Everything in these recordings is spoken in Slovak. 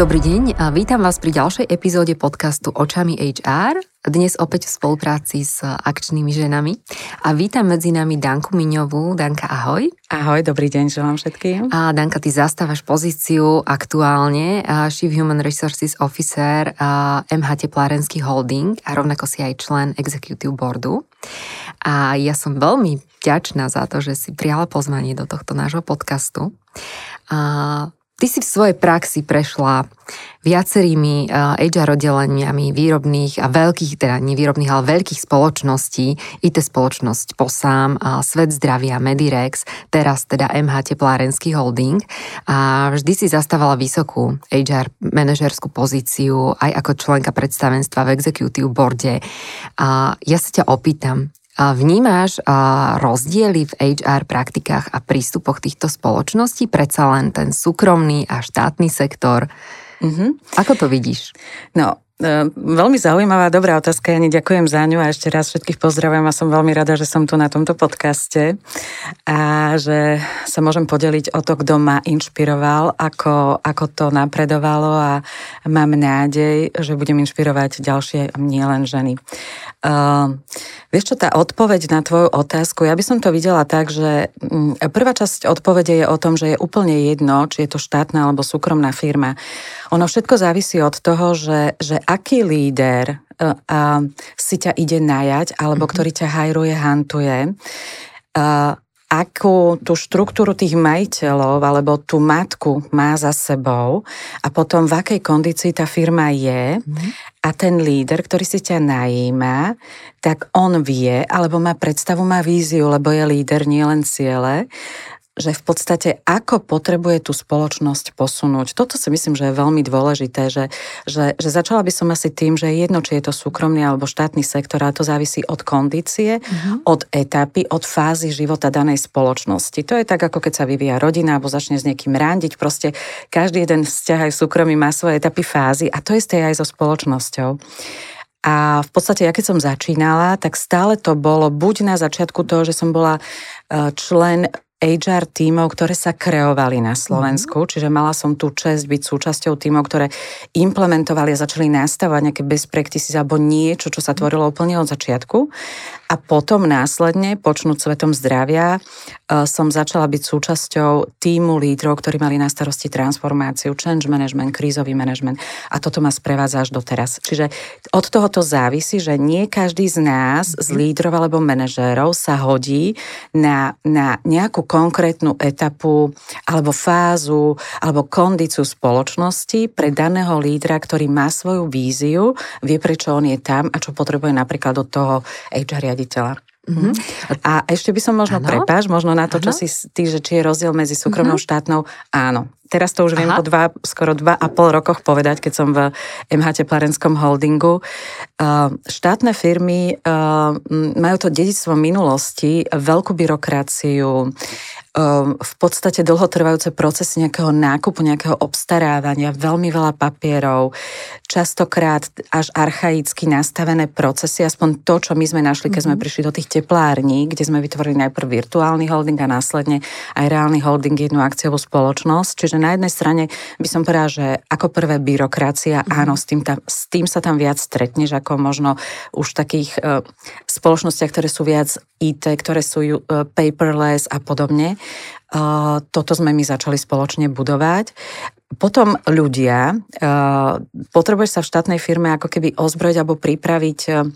Dobrý deň a vítam vás pri ďalšej epizóde podcastu Očami HR. Dnes opäť v spolupráci s akčnými ženami. A vítam medzi nami Danku Miňovú. Danka, ahoj. Ahoj, dobrý deň, želám všetkým. A Danka, ty zastávaš pozíciu aktuálne Chief Human Resources Officer MH Teplárenský holding a rovnako si aj člen Executive Boardu. A ja som veľmi vďačná za to, že si prijala pozvanie do tohto nášho podcastu. A Ty si v svojej praxi prešla viacerými HR oddeleniami výrobných a veľkých, teda nevýrobných, ale veľkých spoločností, IT spoločnosť POSAM, Svet zdravia, Medirex, teraz teda MH Teplárenský holding a vždy si zastávala vysokú HR manažerskú pozíciu aj ako členka predstavenstva v executive boarde. A ja sa ťa opýtam, Vnímáš rozdiely v HR praktikách a prístupoch týchto spoločností? Predsa len ten súkromný a štátny sektor. Mm-hmm. Ako to vidíš? No, veľmi zaujímavá, dobrá otázka, ja ďakujem za ňu a ešte raz všetkých pozdravujem a som veľmi rada, že som tu na tomto podcaste a že sa môžem podeliť o to, kto ma inšpiroval, ako, ako to napredovalo a mám nádej, že budem inšpirovať ďalšie, nielen ženy. Uh, vieš čo, tá odpoveď na tvoju otázku, ja by som to videla tak, že mm, prvá časť odpovede je o tom, že je úplne jedno, či je to štátna alebo súkromná firma. Ono všetko závisí od toho, že, že aký líder uh, uh, si ťa ide najať, alebo mm-hmm. ktorý ťa hajruje, hantuje. Uh, akú tú štruktúru tých majiteľov alebo tú matku má za sebou a potom v akej kondícii tá firma je mm. a ten líder, ktorý si ťa najíma, tak on vie alebo má predstavu, má víziu, lebo je líder, nie len ciele že v podstate ako potrebuje tú spoločnosť posunúť. Toto si myslím, že je veľmi dôležité, že, že, že začala by som asi tým, že jedno, či je to súkromný alebo štátny sektor, a to závisí od kondície, uh-huh. od etapy, od fázy života danej spoločnosti. To je tak, ako keď sa vyvíja rodina alebo začne s niekým randiť. Proste každý jeden vzťah aj v súkromí má svoje etapy fázy a to isté aj so spoločnosťou. A v podstate, ja keď som začínala, tak stále to bolo buď na začiatku toho, že som bola e, člen HR tímov, ktoré sa kreovali na Slovensku, mm-hmm. čiže mala som tú čest byť súčasťou tímov, ktoré implementovali a začali nastavovať nejaké best practices alebo niečo, čo sa tvorilo úplne od začiatku. A potom následne, počnúť svetom zdravia, e, som začala byť súčasťou týmu lídrov, ktorí mali na starosti transformáciu, change management, krízový management. A toto ma sprevádza až doteraz. Čiže od toho to závisí, že nie každý z nás, z mhm. lídrov alebo manažérov sa hodí na, na nejakú konkrétnu etapu alebo fázu alebo kondíciu spoločnosti pre daného lídra, ktorý má svoju víziu, vie prečo on je tam a čo potrebuje napríklad od toho HR riaditeľa. Mm-hmm. A ešte by som možno, ano? možno na to, ano? čo si ty, že či je rozdiel medzi súkromnou mm-hmm. štátnou, áno. Teraz to už Aha. viem po dva, skoro dva a pol rokoch povedať, keď som v MH Teplarenskom holdingu. Uh, štátne firmy uh, majú to dedictvo minulosti, veľkú byrokraciu, Ehm, v podstate dlhotrvajúce procesy nejakého nákupu, nejakého obstarávania, veľmi veľa papierov, častokrát až archaicky nastavené procesy, aspoň to, čo my sme našli, keď mm-hmm. sme mhm. prišli do tých teplární, kde sme vytvorili najprv virtuálny holding a následne aj reálny holding, jednu akciovú spoločnosť. Čiže na jednej strane by som povedala, že ako prvé byrokracia, mm-hmm. áno, s tým, tam, s tým sa tam viac stretneš, ako možno už v takých uh, spoločnostiach, ktoré sú viac IT, ktoré sú uh, paperless a podobne. Toto sme my začali spoločne budovať. Potom ľudia, potrebuješ sa v štátnej firme ako keby ozbrojiť alebo pripraviť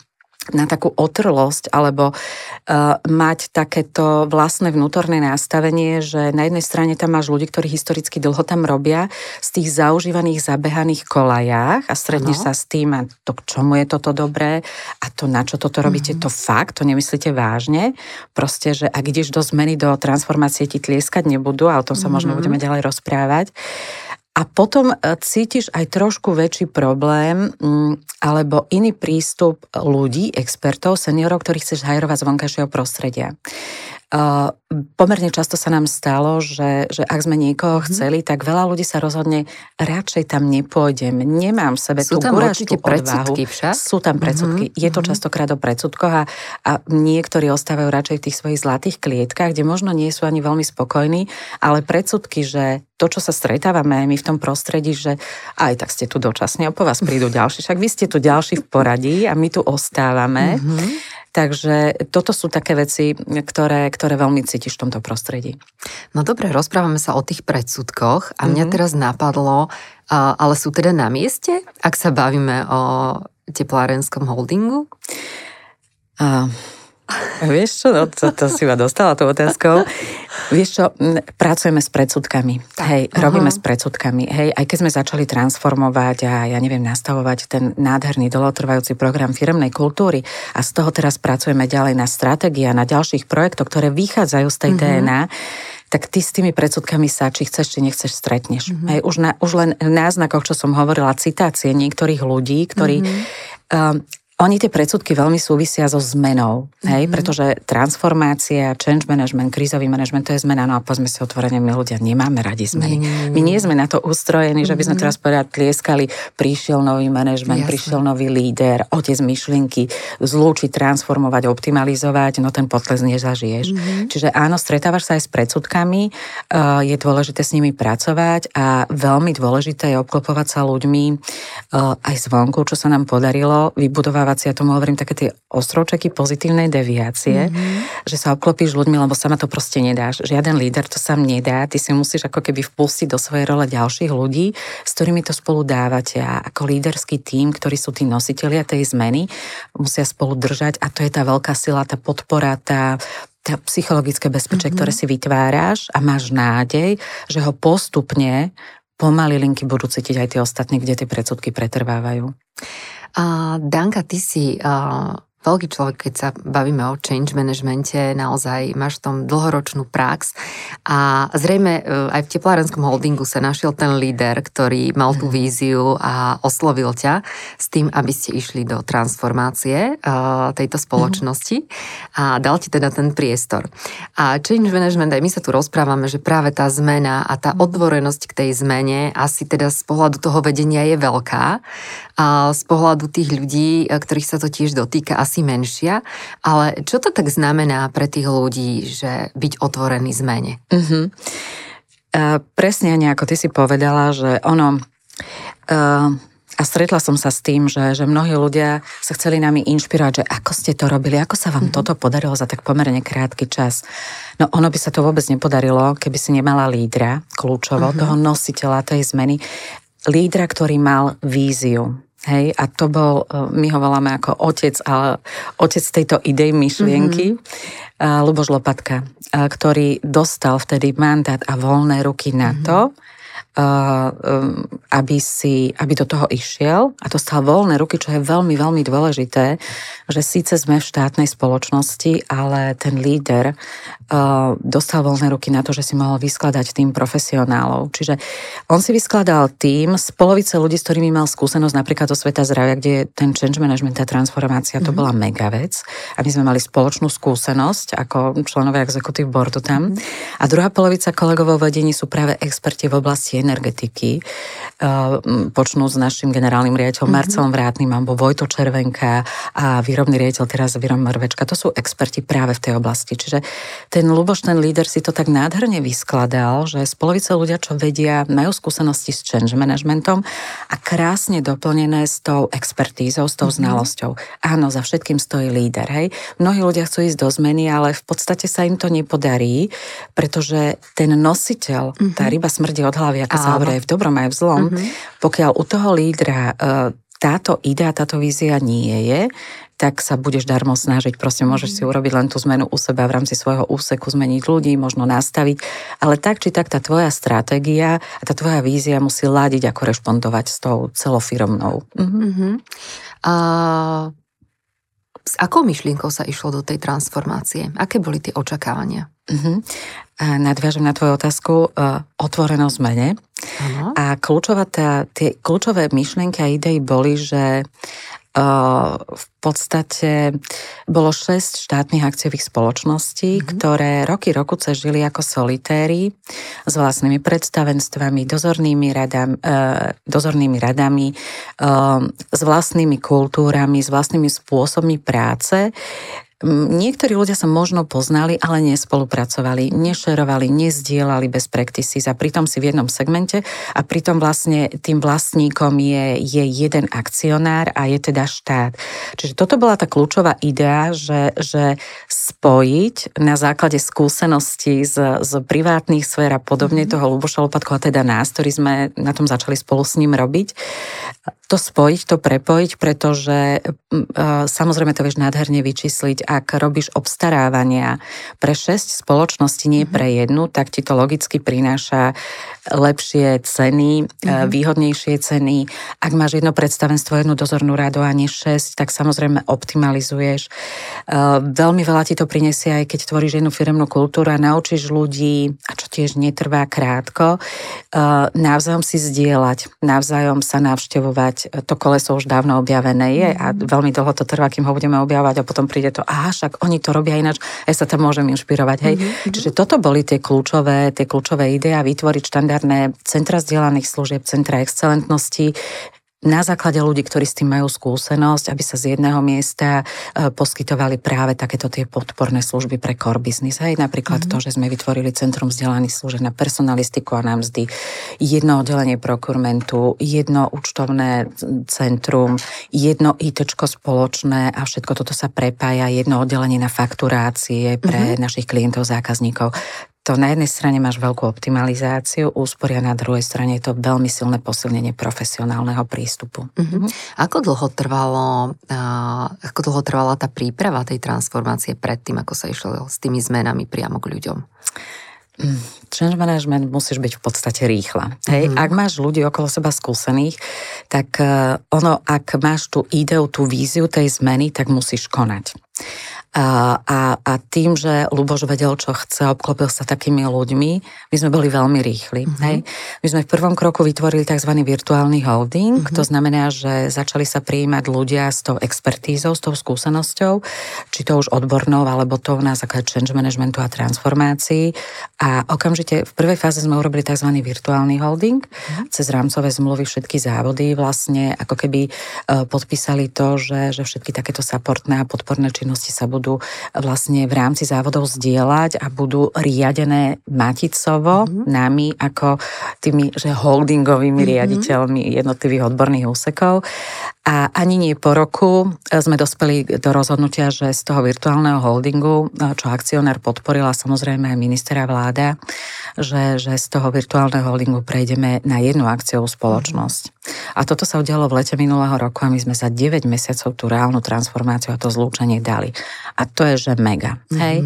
na takú otrlosť alebo uh, mať takéto vlastné vnútorné nastavenie, že na jednej strane tam máš ľudí, ktorí historicky dlho tam robia z tých zaužívaných zabehaných kolajách a stretneš ano. sa s tým a to k čomu je toto dobré a to na čo toto robíte, mm-hmm. to fakt, to nemyslíte vážne. Proste, že ak ideš do zmeny, do transformácie ti tlieskať nebudú a o tom sa mm-hmm. možno mhm. budeme ďalej rozprávať. A potom e, cítiš aj trošku väčší problém mm, alebo iný prístup ľudí, expertov, seniorov, ktorých chceš hajrovať z vonkajšieho prostredia. Pomerne často sa nám stalo, že, že ak sme niekoho mm-hmm. chceli, tak veľa ľudí sa rozhodne, radšej tam nepôjdem, nemám v sebe Sú tú tam určite predsudky však? Sú tam predsudky. Mm-hmm. Je to častokrát o predsudkoch a, a niektorí ostávajú radšej v tých svojich zlatých klietkách, kde možno nie sú ani veľmi spokojní, ale predsudky, že to, čo sa stretávame my v tom prostredí, že aj tak ste tu dočasne, po vás prídu ďalší, však vy ste tu ďalší v poradí a my tu ostávame. Mm-hmm. Takže toto sú také veci, ktoré, ktoré veľmi cítiš v tomto prostredí. No dobre, rozprávame sa o tých predsudkoch a mňa mm-hmm. teraz napadlo, ale sú teda na mieste, ak sa bavíme o teplárenskom holdingu? Uh, vieš čo, no, to, to si ma dostala tou otázkou. Vieš čo, pracujeme s predsudkami. Tak, hej, uh-huh. robíme s predsudkami. Hej, aj keď sme začali transformovať a ja neviem, nastavovať ten nádherný dolotrvajúci program firemnej kultúry a z toho teraz pracujeme ďalej na stratégii a na ďalších projektoch, ktoré vychádzajú z tej uh-huh. Mhm. DNA, tak ty s tými predsudkami sa, či chceš, či nechceš, stretneš. Mm-hmm. Hej, už, na, už len v náznakoch, čo som hovorila, citácie niektorých ľudí, ktorí mm-hmm. um, oni tie predsudky veľmi súvisia so zmenou, hej, mm-hmm. pretože transformácia, change management, krízový management, to je zmena, no a povedzme si otvorene, my ľudia nemáme radi zmeny. Nie. My nie sme na to ustrojení, mm-hmm. že by sme mhm. teraz povedať, tlieskali, prišiel nový management, Jasne. prišiel nový líder, otec myšlienky, zlúčiť, transformovať, optimalizovať, no ten potles nezažiješ. Mm-hmm. Čiže áno, stretávaš sa aj s predsudkami, uh, je dôležité s nimi pracovať a veľmi dôležité je obklopovať sa ľuďmi uh, aj zvonku, čo sa nám podarilo vybudovať si, ja tomu hovorím, také tie ostrovčeky pozitívnej deviácie, mm-hmm. že sa obklopíš ľuďmi, lebo sama to proste nedáš. Žiaden líder to sám nedá, ty si musíš ako keby vpustiť do svojej role ďalších ľudí, s ktorými to spolu dávate a ako líderský tím, ktorí sú tí nositelia tej zmeny, musia spolu držať a to je tá veľká sila, tá podpora, tá, tá psychologické bezpečie, mm-hmm. ktoré si vytváraš a máš nádej, že ho postupne pomaly linky budú cítiť aj tie ostatní, kde tie predsudky pretrvávajú. A Danka, ty si uh, veľký človek, keď sa bavíme o change managemente, naozaj máš v tom dlhoročnú prax a zrejme e, aj v teplárenskom holdingu sa našiel ten líder, ktorý mal tú mhm. víziu a oslovil ťa s tým, aby ste išli do transformácie e, tejto spoločnosti a dal ti teda ten priestor. A change management, aj my sa tu rozprávame, že práve tá zmena a tá mhm. otvorenosť k tej zmene asi teda z pohľadu toho vedenia je veľká a z pohľadu tých ľudí, e, ktorých sa to tiež dotýka, asi menšia, ale čo to tak znamená pre tých ľudí, že byť otvorený zmene? Uh-huh. Uh, presne, ako ty si povedala, že ono... Uh, a stretla som sa s tým, že, že mnohí ľudia sa chceli nami inšpirovať, že ako ste to robili, ako sa vám mm-hmm. toto podarilo za tak pomerne krátky čas. No ono by sa to vôbec nepodarilo, keby si nemala lídra, kľúčovo, mm-hmm. toho nositeľa tej zmeny. Lídra, ktorý mal víziu. Hej, a to bol, e, my ho voláme ako otec, ale otec tejto idei myšlienky, mm-hmm. Luboš Lopatka, ktorý dostal vtedy mandát a voľné ruky na mm-hmm. to, aby, si, aby do toho išiel a dostal voľné ruky, čo je veľmi, veľmi dôležité, že síce sme v štátnej spoločnosti, ale ten líder uh, dostal voľné ruky na to, že si mohol vyskladať tým profesionálov. Čiže on si vyskladal tým z polovice ľudí, s ktorými mal skúsenosť napríklad do sveta zdravia, kde ten change management, tá transformácia, to mm-hmm. bola mega vec. A my sme mali spoločnú skúsenosť ako členovia executive boardu tam. Mm-hmm. A druhá polovica kolegov vo vedení sú práve experti v oblasti energetiky. Počnú s našim generálnym riaditeľom mm-hmm. Marcelom Vrátnym alebo Vojto Červenka a výrobný riaditeľ teraz Virom Marvečka. To sú experti práve v tej oblasti. Čiže ten Luboš, ten líder si to tak nádherne vyskladal, že z polovice ľudia, čo vedia, majú skúsenosti s change managementom a krásne doplnené s tou expertízou, s tou mm-hmm. znalosťou. Áno, za všetkým stojí líder. Hej. Mnohí ľudia chcú ísť do zmeny, ale v podstate sa im to nepodarí, pretože ten nositeľ, mm-hmm. tá ryba smrdí od hlavy, ako sa hovorí aj v dobrom, aj v zlom, mm-hmm. pokiaľ u toho lídra e, táto idea, táto vízia nie je, tak sa budeš darmo snažiť. Proste môžeš si mhm. urobiť len tú zmenu u seba v rámci svojho úseku, zmeniť ľudí, možno nastaviť, ale tak či tak tá tvoja stratégia a tá tvoja vízia musí ládiť a korešpondovať s tou celofirmnou. Mm-hmm. A s akou myšlienkou sa išlo do tej transformácie? Aké boli tie očakávania? Uh-huh. A nadviažem na tvoju otázku uh, otvorenou zmene. Uh-huh. A kľúčová tá, tie kľúčové myšlienky a idei boli, že v podstate bolo šesť štátnych akciových spoločností, mm-hmm. ktoré roky roku žili ako solitéri s vlastnými predstavenstvami, dozornými radami, dozornými radami s vlastnými kultúrami, s vlastnými spôsobmi práce Niektorí ľudia sa možno poznali, ale nespolupracovali, nešerovali, nezdielali bez practices a pritom si v jednom segmente a pritom vlastne tým vlastníkom je, je jeden akcionár a je teda štát. Čiže toto bola tá kľúčová idea, že, že spojiť na základe skúseností z, z privátnych sfér a podobne mm. toho Luboša Lopatko a teda nás, ktorí sme na tom začali spolu s ním robiť, to spojiť, to prepojiť, pretože samozrejme to vieš nádherne vyčísliť, ak robíš obstarávania pre 6 spoločností, nie pre mhm. jednu, tak ti to logicky prináša lepšie ceny, mm-hmm. výhodnejšie ceny. Ak máš jedno predstavenstvo, jednu dozornú radu a nie 6, tak samozrejme optimalizuješ. Veľmi veľa ti to prinesie, aj keď tvoríš jednu firemnú kultúru a naučíš ľudí, a čo tiež netrvá krátko, navzájom si zdieľať, navzájom sa navštevovať. To koleso už dávno objavené je a mhm. veľmi dlho to trvá, kým ho budeme objavovať a potom príde to, aha, však oni to robia ináč, ja sa tam môžem inšpirovať. Hej. Mm-hmm. Čiže toto boli tie kľúčové, tie kľúčové ide a vytvoriť štandardné centra zdieľaných služieb, centra excelentnosti, na základe ľudí, ktorí s tým majú skúsenosť, aby sa z jedného miesta e, poskytovali práve takéto tie podporné služby pre core business. Hej, napríklad mm-hmm. to, že sme vytvorili Centrum vzdelaných služieb na personalistiku a na mzdy, jedno oddelenie prokurementu, jedno účtovné centrum, jedno IT spoločné a všetko toto sa prepája, jedno oddelenie na fakturácie pre mm-hmm. našich klientov, zákazníkov to na jednej strane máš veľkú optimalizáciu úspory a na druhej strane je to veľmi silné posilnenie profesionálneho prístupu. Uh-huh. Ako dlho trvalo, uh, ako dlho trvala tá príprava tej transformácie predtým, ako sa išlo s tými zmenami priamo k ľuďom? Mm, change management musíš byť v podstate rýchla. Hej? Mm-hmm. Ak máš ľudí okolo seba skúsených, tak uh, ono, ak máš tú ideu, tú víziu tej zmeny, tak musíš konať. A, a, a tým, že Luboš vedel, čo chce, obklopil sa takými ľuďmi, my sme boli veľmi rýchli. Mm-hmm. Hej? My sme v prvom kroku vytvorili tzv. virtuálny holding, mm-hmm. to znamená, že začali sa prijímať ľudia s tou expertízou, s tou skúsenosťou, či to už odbornou, alebo to na základe change managementu a transformácií. A okamžite v prvej fáze sme urobili tzv. virtuálny holding, mm-hmm. cez rámcové zmluvy všetky závody vlastne ako keby uh, podpísali to, že, že všetky takéto supportné a podporné činnosti sa budú budú vlastne v rámci závodov zdieľať a budú riadené Maticovo mm-hmm. nami ako tými že holdingovými mm-hmm. riaditeľmi jednotlivých odborných úsekov. A ani nie po roku sme dospeli do rozhodnutia, že z toho virtuálneho holdingu, čo akcionár podporila samozrejme aj ministera vláda, že, že z toho virtuálneho holdingu prejdeme na jednu akciovú spoločnosť. A toto sa udialo v lete minulého roku a my sme za 9 mesiacov tú reálnu transformáciu a to zlúčenie dali. A to je, že mega. Mm-hmm. Hej?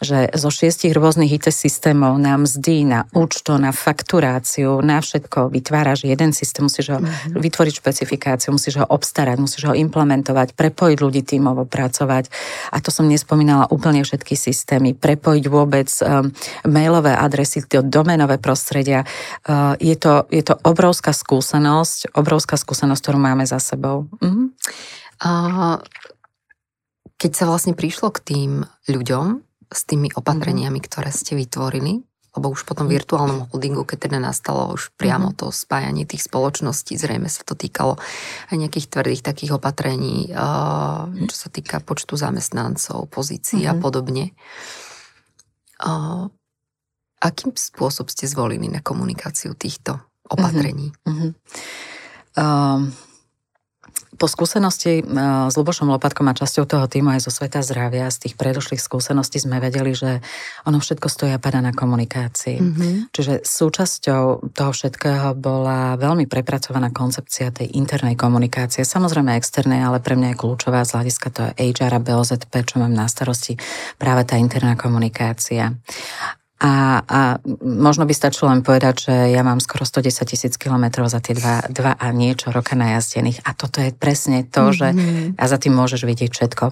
Že zo šiestich rôznych IT systémov na mzdy, na účto, na fakturáciu, na všetko vytváraš jeden systém, musíš ho mm-hmm. vytvoriť špecifikáciu, musíš ho obstarať, musíš ho implementovať, prepojiť ľudí tímovo pracovať. A to som nespomínala úplne všetky systémy. Prepojiť vôbec um, mailové adresy, to domenové prostredia. Uh, je, to, je to obrovská skúsenosť, obrovská skúsenosť, ktorú máme za sebou. Mm-hmm. Uh, keď sa vlastne prišlo k tým ľuďom s tými opatreniami, ktoré ste vytvorili, lebo už po tom virtuálnom holdingu, keď teda nastalo už priamo mhm. to spájanie tých spoločností, zrejme sa to týkalo aj nejakých tvrdých takých opatrení, čo sa týka počtu zamestnancov, pozícií mm-hmm. a mhm. podobne. Akým spôsob ste zvolili na komunikáciu týchto opatrení? Mm-hmm. Um, po skúsenosti e, s Lubošom Lopatkom a časťou toho týmu aj zo sveta zdravia, z tých predošlých skúseností sme vedeli, že ono všetko stojí a pada na komunikácii. Mm-hmm. Čiže súčasťou toho všetkého bola veľmi prepracovaná koncepcia tej internej komunikácie, samozrejme externej, ale pre mňa je kľúčová z hľadiska toho HR a BOZP, čo mám na starosti práve tá interná komunikácia. A, a možno by stačilo len povedať, že ja mám skoro 110 tisíc kilometrov za tie dva, dva a niečo roka najazdených. A toto je presne to, mm-hmm. že a za tým môžeš vidieť všetko.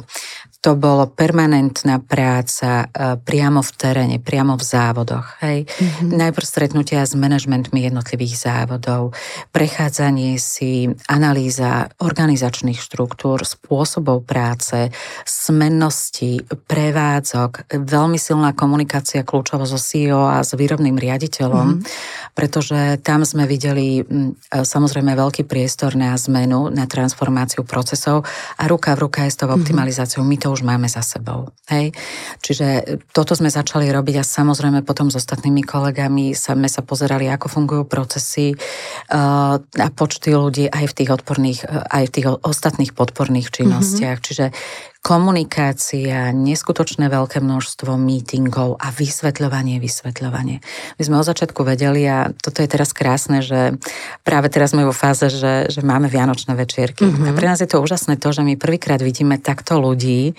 to bolo permanentná práca e, priamo v teréne, priamo v závodoch. Hej. Mm-hmm. Najprv stretnutia s manažmentmi jednotlivých závodov, prechádzanie si, analýza organizačných štruktúr, spôsobov práce, smennosti, prevádzok, veľmi silná komunikácia kľúčovo so CEO a s výrobným riaditeľom, mm-hmm. pretože tam sme videli e, samozrejme veľký priestor na zmenu, na transformáciu procesov a ruka v ruka je s tou mhm. optimalizáciou. My to už máme za sebou. Hej? Čiže toto sme začali robiť a samozrejme potom s ostatnými kolegami sme sa pozerali, ako fungujú procesy uh, a počty ľudí aj v tých odporných, aj v tých ostatných podporných činnostiach. Mm-hmm. Čiže komunikácia, neskutočné veľké množstvo meetingov a vysvetľovanie, vysvetľovanie. My sme od začiatku vedeli a toto je teraz krásne, že práve teraz sme vo fáze, že, že máme vianočné večierky. Mm-hmm. A pre nás je to úžasné to, že my prvýkrát vidíme takto ľudí,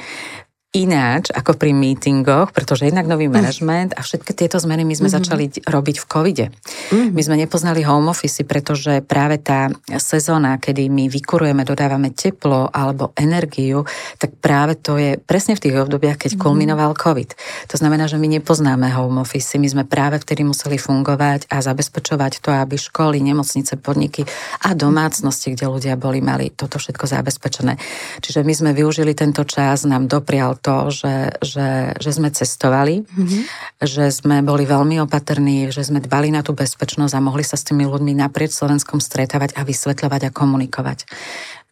ináč ako pri meetingoch, pretože jednak nový management a všetky tieto zmeny my sme mm-hmm. začali robiť v covide. Mm-hmm. My sme nepoznali home office, pretože práve tá sezóna, kedy my vykurujeme, dodávame teplo alebo energiu, tak práve to je presne v tých obdobiach, keď mm-hmm. kulminoval covid. To znamená, že my nepoznáme home office, my sme práve vtedy museli fungovať a zabezpečovať to, aby školy, nemocnice, podniky a domácnosti, kde ľudia boli, mali toto všetko zabezpečené. Čiže my sme využili tento čas, nám doprial to, že, že, že sme cestovali, mm-hmm. že sme boli veľmi opatrní, že sme dbali na tú bezpečnosť a mohli sa s tými ľuďmi naprieč Slovenskom stretávať a vysvetľovať a komunikovať.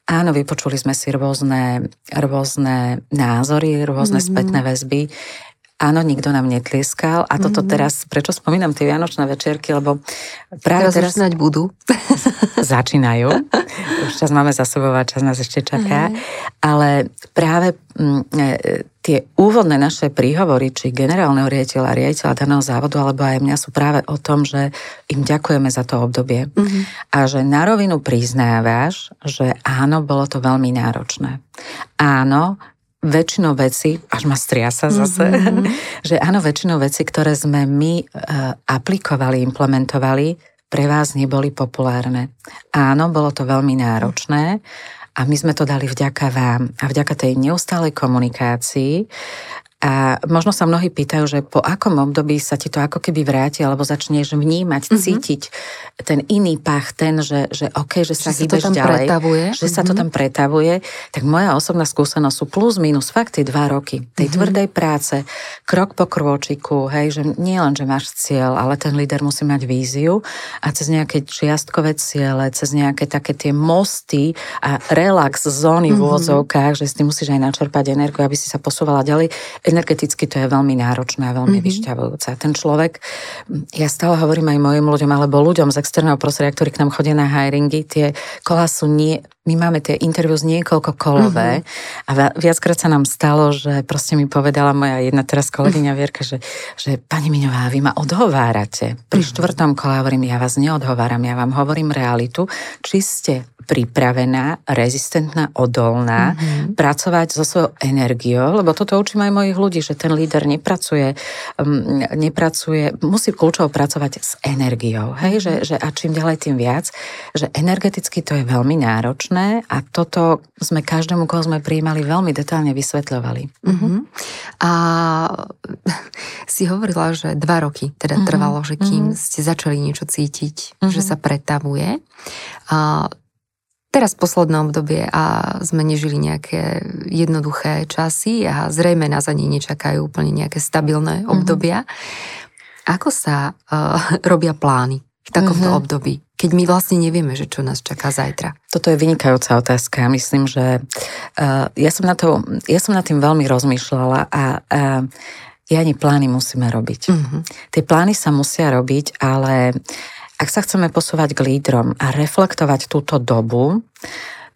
Áno, vypočuli sme si rôzne, rôzne názory, rôzne mm-hmm. spätné väzby. Áno, nikto nám netlieskal a toto mm-hmm. teraz, prečo spomínam tie Vianočné večierky, lebo práve teraz... Teraz snáď budú. Začínajú. Už čas máme za sebou a čas nás ešte čaká. Mm-hmm. Ale práve m, mm, e, tie úvodné naše príhovory, či generálneho riaditeľa, riaditeľa daného závodu, alebo aj mňa sú práve o tom, že im ďakujeme za to obdobie. Mm-hmm. A že na rovinu priznávaš, že áno, bolo to veľmi náročné. Áno, väčšinou veci, až ma striasa zase, mm-hmm. že áno, väčšinou veci, ktoré sme my e, aplikovali, implementovali, pre vás neboli populárne. Áno, bolo to veľmi náročné a my sme to dali vďaka vám a vďaka tej neustálej komunikácii a možno sa mnohí pýtajú, že po akom období sa ti to ako keby vráti, alebo začneš vnímať, mm-hmm. cítiť ten iný pach, ten, že, že OK, že sa že hýbeš ďalej, pretavuje. že mm-hmm. sa to mhm. tam pretavuje, tak moja osobná skúsenosť sú plus minus fakt tie dva roky tej mm-hmm. tvrdej práce, krok po krôčiku, hej, že nie len, že máš cieľ, ale ten líder musí mať víziu a cez nejaké čiastkové ciele, cez nejaké také tie mosty a relax zóny mm-hmm. v mhm. úvodzovkách, že si musíš aj načerpať energiu, aby si sa posúvala ďalej energeticky to je veľmi náročné a veľmi mm-hmm. vyšťavujúce. Ten človek, ja stále hovorím aj mojim ľuďom, alebo ľuďom z externého prostredia, ktorí k nám chodia na hiringy, tie kola sú nie, my máme tie interviu z niekoľko kolové mm-hmm. a viackrát sa nám stalo, že proste mi povedala moja jedna teraz kolegyňa Vierka, že, že pani Miňová, vy ma odhovárate. Pri mm-hmm. štvrtom kole hovorím, ja vás neodhováram, ja vám hovorím realitu, či ste pripravená, rezistentná, odolná, mm-hmm. pracovať so svojou energiou, lebo toto učím aj mojich ľudí, že ten líder nepracuje, um, nepracuje, musí kľúčovo pracovať s energiou, hej, že, že a čím ďalej, tým viac, že energeticky to je veľmi náročné a toto sme každému, koho sme prijímali, veľmi detálne vysvetľovali. Mm-hmm. A si hovorila, že dva roky teda mm-hmm. trvalo, že kým mm-hmm. ste začali niečo cítiť, mm-hmm. že sa pretavuje. A teraz posledné obdobie a sme nežili nejaké jednoduché časy a zrejme nás ani nečakajú úplne nejaké stabilné mhm. obdobia. Mm-hmm. Ako sa uh, robia plány v takomto mm-hmm. období, keď my vlastne nevieme, že čo nás čaká zajtra? Toto je vynikajúca otázka. Myslím, že uh, ja, som na to, ja som nad tým veľmi rozmýšľala a uh, ja ani plány musíme robiť. Mm-hmm. Tie plány sa musia robiť, ale ak sa chceme posúvať k lídrom a reflektovať túto dobu,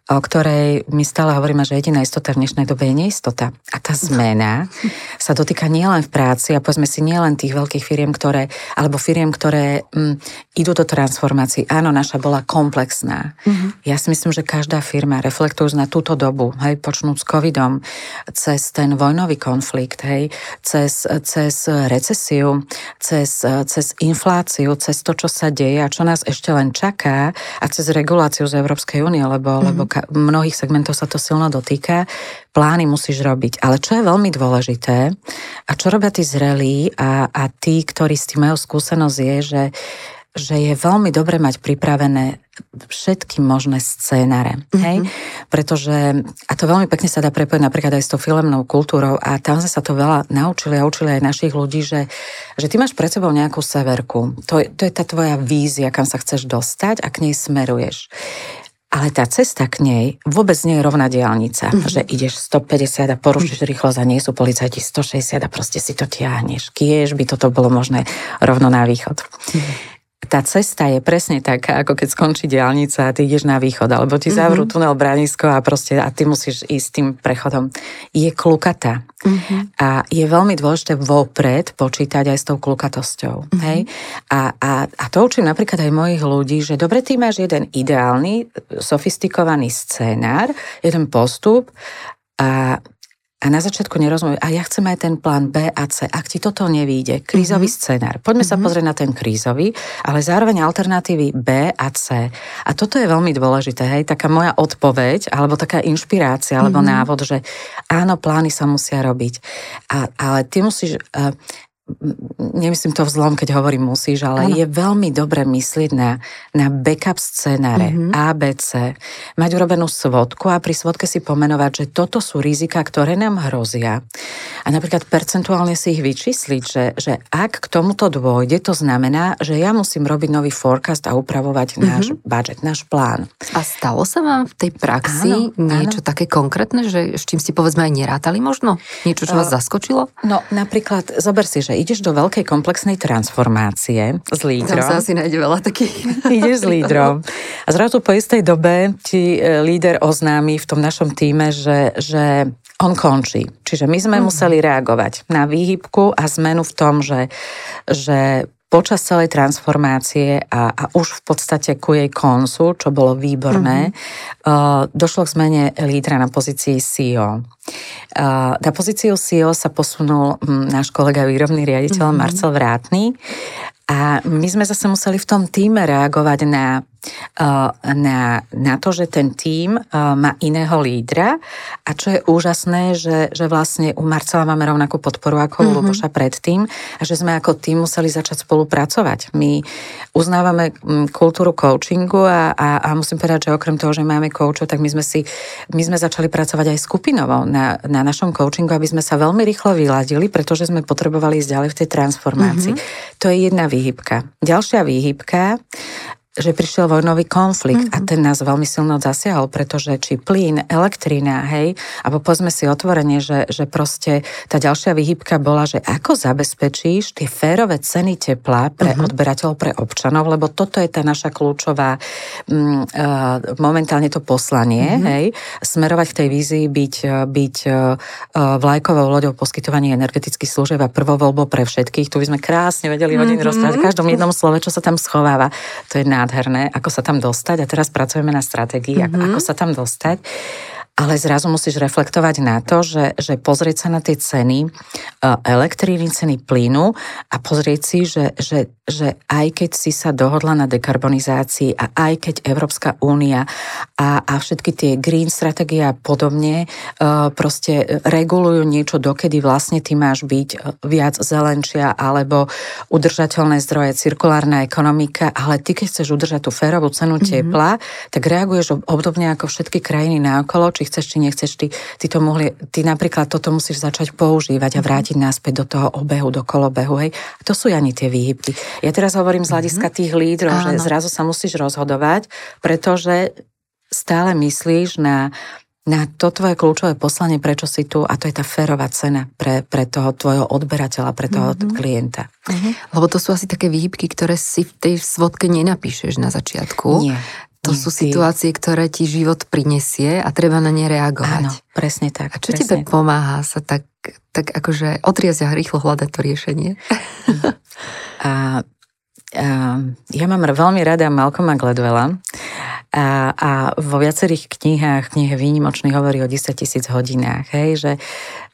o ktorej my stále hovoríme, že jediná istota v dnešnej dobe je neistota. A tá zmena sa dotýka nielen v práci a povedzme si nielen tých veľkých firiem, ktoré, alebo firiem, ktoré m, mm, idú do transformácií. Áno, naša bola komplexná. Mm-hmm. Ja si myslím, že každá firma reflektuje na túto dobu, hej, počnúť s covidom, cez ten vojnový konflikt, hej, cez, cez recesiu, cez, cez infláciu, cez to, čo sa deje a čo nás ešte len čaká a cez reguláciu z Európskej únie, lebo, mm-hmm. lebo mnohých segmentov sa to silno dotýka, plány musíš robiť. Ale čo je veľmi dôležité a čo robia tí zrelí a, a tí, ktorí s tým majú skúsenosť je, že že je veľmi dobre mať pripravené všetky možné scénare. Mm-hmm. Hej? Pretože, a to veľmi pekne sa dá prepojiť napríklad aj s tou filmnou kultúrou a tam sme sa to veľa naučili a učili aj našich ľudí, že, že ty máš pred sebou nejakú severku. To, to je tá tvoja vízia, kam sa chceš dostať a k nej smeruješ. Ale tá cesta k nej vôbec nie je rovná diálnica, mm-hmm. že ideš 150 a porušíš mm-hmm. rýchlosť a nie sú policajti 160 a proste si to tiahneš. Kiež by toto bolo možné rovno na východ. Mm-hmm tá cesta je presne taká, ako keď skončí diálnica a ty ideš na východ, alebo ti zavrú mm-hmm. tunel Branisko a proste a ty musíš ísť tým prechodom. Je klukatá. Mm-hmm. A je veľmi dôležité vopred počítať aj s tou klukatosťou. Mm-hmm. Hej? A, a, a to učím napríklad aj mojich ľudí, že dobre, ty máš jeden ideálny, sofistikovaný scénár, jeden postup a a na začiatku nerozumiem, a ja chcem aj ten plán B a C. Ak ti toto nevíde, krízový mm-hmm. scenár. Poďme mm-hmm. sa mhm. pozrieť na ten krízový, ale zároveň alternatívy B a C. A toto je veľmi dôležité, hej, taká moja odpoveď, alebo taká inšpirácia, alebo mm-hmm. návod, že áno, plány sa musia robiť. A, ale ty musíš, uh, nemyslím to vzlom, keď hovorím musíš, ale ano. je veľmi dobre myslieť na, na backup scenáre, mm-hmm. ABC, mať urobenú svodku a pri svodke si pomenovať, že toto sú rizika, ktoré nám hrozia. A napríklad percentuálne si ich vyčísliť, že, že ak k tomuto dôjde, to znamená, že ja musím robiť nový forecast a upravovať mm-hmm. náš budget, náš plán. A stalo sa vám v tej praxi áno, niečo áno. také konkrétne, že s čím si povedzme aj nerátali možno? Niečo, čo vás zaskočilo? No napríklad, zober si, že ideš do veľkej komplexnej transformácie s lídrom. Tam sa asi nájde veľa takých. ideš s lídrom. A zrazu po istej dobe ti e, líder oznámi v tom našom týme, že, že on končí. Čiže my sme mm. museli reagovať na výhybku a zmenu v tom, že, že počas celej transformácie a, a už v podstate ku jej koncu, čo bolo výborné, mm-hmm. uh, došlo k zmene lídra na pozícii CEO. Uh, na pozíciu CEO sa posunul um, náš kolega výrobný riaditeľ mm-hmm. Marcel Vrátny a my sme zase museli v tom týme reagovať na na, na to, že ten tím má iného lídra a čo je úžasné, že, že vlastne u Marcela máme rovnakú podporu ako u mm-hmm. Luboša predtým a že sme ako tým museli začať spolupracovať. My uznávame mm, kultúru coachingu a, a, a musím povedať, že okrem toho, že máme coachov, tak my sme si my sme začali pracovať aj skupinovo na, na našom coachingu, aby sme sa veľmi rýchlo vyladili, pretože sme potrebovali ísť ďalej v tej transformácii. Mm-hmm. To je jedna výhybka. Ďalšia výhybka že prišiel vojnový konflikt mm-hmm. a ten nás veľmi silno zasiahol, pretože či plyn, elektrina, hej, alebo povedzme si otvorenie, že, že proste tá ďalšia vyhybka bola, že ako zabezpečíš tie férové ceny tepla pre mm-hmm. odberateľov, pre občanov, lebo toto je tá naša kľúčová mm, uh, momentálne to poslanie, mm-hmm. hej, smerovať k tej vízii, byť, byť uh, vlajkovou loďou poskytovania energetických služieb a prvou voľbou pre všetkých. Tu by sme krásne vedeli hodiny mm-hmm. rozprávať v každom jednom slove, čo sa tam schováva. To je nádherné, ako sa tam dostať a teraz pracujeme na stratégii, mm-hmm. ako sa tam dostať ale zrazu musíš reflektovať na to, že, že pozrieť sa na tie ceny e, elektriny, ceny plynu a pozrieť si, že, že, že aj keď si sa dohodla na dekarbonizácii a aj keď Európska únia a, a všetky tie green stratégie a podobne e, proste regulujú niečo, dokedy vlastne ty máš byť e, viac zelenčia alebo udržateľné zdroje, cirkulárna ekonomika, ale ty keď chceš udržať tú férovú cenu mm-hmm. tepla, tak reaguješ obdobne ako všetky krajiny naokolo, či chceš, či nechceš, ty, ty to mohli, ty napríklad toto musíš začať používať a mhm. vrátiť naspäť do toho obehu, do kolobehu, hej. A to sú ani tie výhybky. Ja teraz hovorím z hľadiska mhm. tých lídrov, Áno. že zrazu sa musíš rozhodovať, pretože stále myslíš na na to tvoje kľúčové poslanie, prečo si tu, a to je tá férová cena pre, pre toho tvojho odberateľa, pre toho mm-hmm. klienta. Mm-hmm. Lebo to sú asi také výhybky, ktoré si v tej svodke nenapíšeš na začiatku. Nie. To sú situácie, ktoré ti život prinesie a treba na ne reagovať. Áno, presne tak. A čo tebe tak. pomáha sa tak, tak akože otriasť a rýchlo hľadať to riešenie? a, a, ja mám veľmi rada Malcolma Gladwella a, a vo viacerých knihách, knihe výnimočných hovorí o 10 tisíc hodinách, hej, že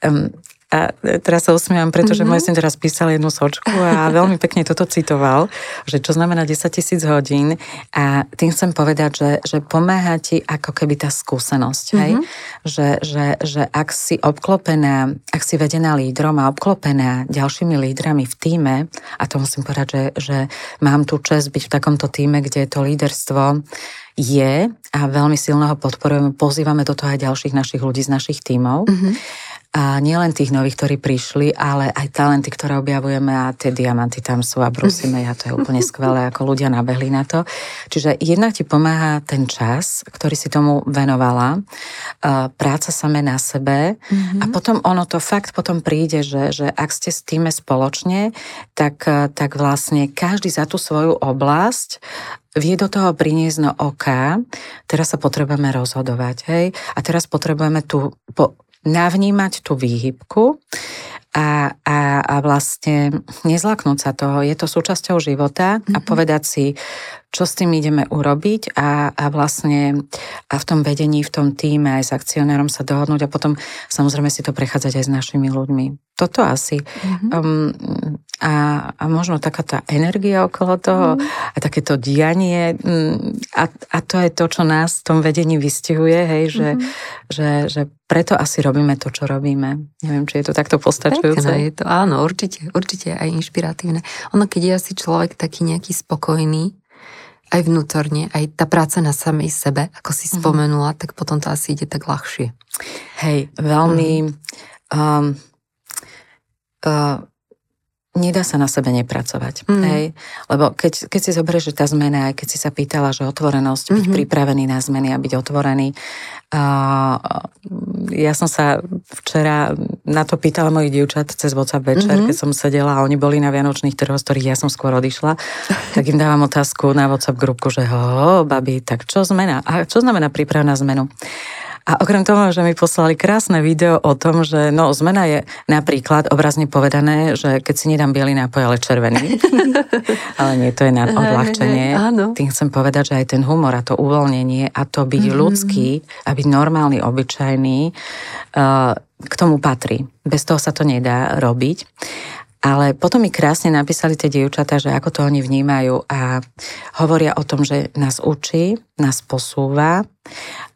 um, a teraz sa usmievam, pretože mm-hmm. môj syn teraz písal jednu sočku a veľmi pekne toto citoval, že čo znamená 10 tisíc hodín a tým chcem povedať, že, že pomáha ti ako keby tá skúsenosť, hej? Mm-hmm. Že, že, že ak si obklopená, ak si vedená lídrom a obklopená ďalšími lídrami v týme, a to musím povedať, že, že mám tu čest byť v takomto týme, kde to líderstvo je a veľmi silno ho podporujeme, pozývame do toho aj ďalších našich ľudí z našich tímov. Mm-hmm a nielen tých nových, ktorí prišli, ale aj talenty, ktoré objavujeme a tie diamanty tam sú a brusíme a to je úplne skvelé, ako ľudia nabehli na to. Čiže jednak ti pomáha ten čas, ktorý si tomu venovala, práca samé na sebe mm-hmm. a potom ono to fakt potom príde, že, že ak ste s týme spoločne, tak, tak vlastne každý za tú svoju oblasť vie do toho priniesť no oka, teraz sa potrebujeme rozhodovať, hej, a teraz potrebujeme tu po, navnímať tú výhybku a, a, a vlastne nezlaknúť sa toho. Je to súčasťou života mm-hmm. a mhm. povedať si, čo s tým ideme urobiť a, a vlastne a v tom vedení, v tom týme aj s akcionárom sa dohodnúť a potom samozrejme si to prechádzať aj s našimi ľuďmi. Toto asi. Mm-hmm. Um, a, a možno taká tá energia okolo toho mm-hmm. a takéto dianie um, a, a to je to, čo nás v tom vedení vystihuje, hej, že, mm-hmm. že, že preto asi robíme to, čo robíme. Neviem, či je to takto postačujúce. Pekné je to, áno, určite, určite aj inšpiratívne. Ono, keď je asi človek taký nejaký spokojný, aj vnútorne, aj tá práca na samej sebe, ako si mm-hmm. spomenula, tak potom to asi ide tak ľahšie. Hej, veľmi... Mm. Um, uh, nedá sa na sebe nepracovať. Mm. Hej? Lebo keď, keď si zoberieš, že tá zmena, aj keď si sa pýtala, že otvorenosť, mm-hmm. byť mhm. pripravený na zmeny a byť otvorený. Uh, ja som sa včera na to pýtala mojich dievčat cez WhatsApp večer, mm-hmm. keď som sedela a oni boli na Vianočných trhoch, z ktorých ja som skôr odišla, tak im dávam otázku na WhatsApp grupku, že ho, babi, tak čo zmena? A čo znamená príprava na zmenu? A okrem toho, že mi poslali krásne video o tom, že no, zmena je napríklad obrazne povedané, že keď si nedám biely nápoj, ale červený. ale nie, to je na odľahčenie. Áno. Tým chcem povedať, že aj ten humor a to uvoľnenie a to byť mm-hmm. ľudský a byť normálny, obyčajný, uh, k tomu patrí. Bez toho sa to nedá robiť. Ale potom mi krásne napísali tie dievčatá, že ako to oni vnímajú a hovoria o tom, že nás učí, nás posúva.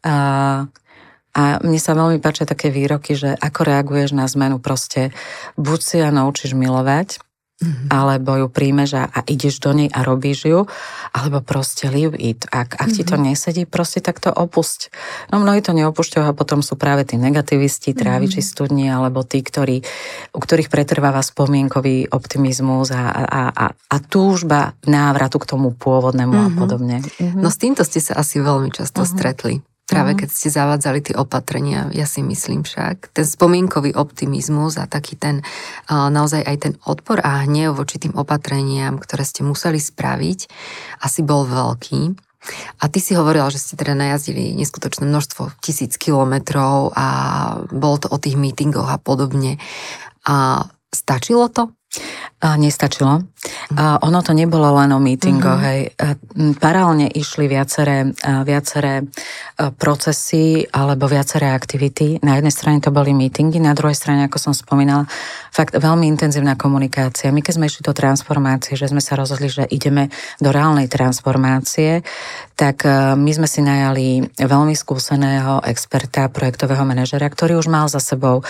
Uh, a mne sa veľmi páčia také výroky, že ako reaguješ na zmenu, proste buď si ja naučíš milovať, Mm-hmm. alebo ju príjmeš a, a ideš do nej a robíš ju, alebo proste live it. Ak, ak mm-hmm. ti to mhm. nesedí, proste tak to opusť. No mnohí to neopúšťajú a potom sú práve tí negativisti, tráviči mm-hmm. studni, alebo tí, ktorí, u ktorých pretrváva spomienkový optimizmus a, a, a, a túžba návratu k tomu pôvodnému mm-hmm. a mhm. podobne. Mm-hmm. No s týmto ste sa asi veľmi často mm-hmm. stretli. Práve mhm. keď ste zavádzali tie opatrenia, ja si myslím však, ten spomienkový optimizmus a taký ten naozaj aj ten odpor a hnev voči tým opatreniam, ktoré ste museli spraviť, asi bol veľký. A ty si hovorila, že ste teda najazdili neskutočné množstvo tisíc kilometrov a bolo to o tých mítingoch a podobne. A stačilo to? A nestačilo. A ono to nebolo len o mítingoch, mm-hmm. hej. Paralelne išli viaceré, viaceré procesy alebo viaceré aktivity. Na jednej strane to boli mítingy, na druhej strane, ako som spomínala, fakt veľmi intenzívna komunikácia. My keď sme išli do transformácie, že sme sa rozhodli, že ideme do reálnej transformácie, tak my sme si najali veľmi skúseného experta, projektového manažera, ktorý už mal za sebou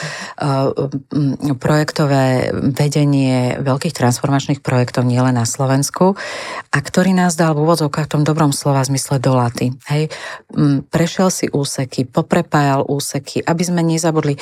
projektové vedenie veľkých transformačných projektov nielen na Slovensku a ktorý nás dal v úvodzovkách v tom dobrom slova zmysle do laty. Hej, prešiel si úseky, poprepájal úseky, aby sme nezabudli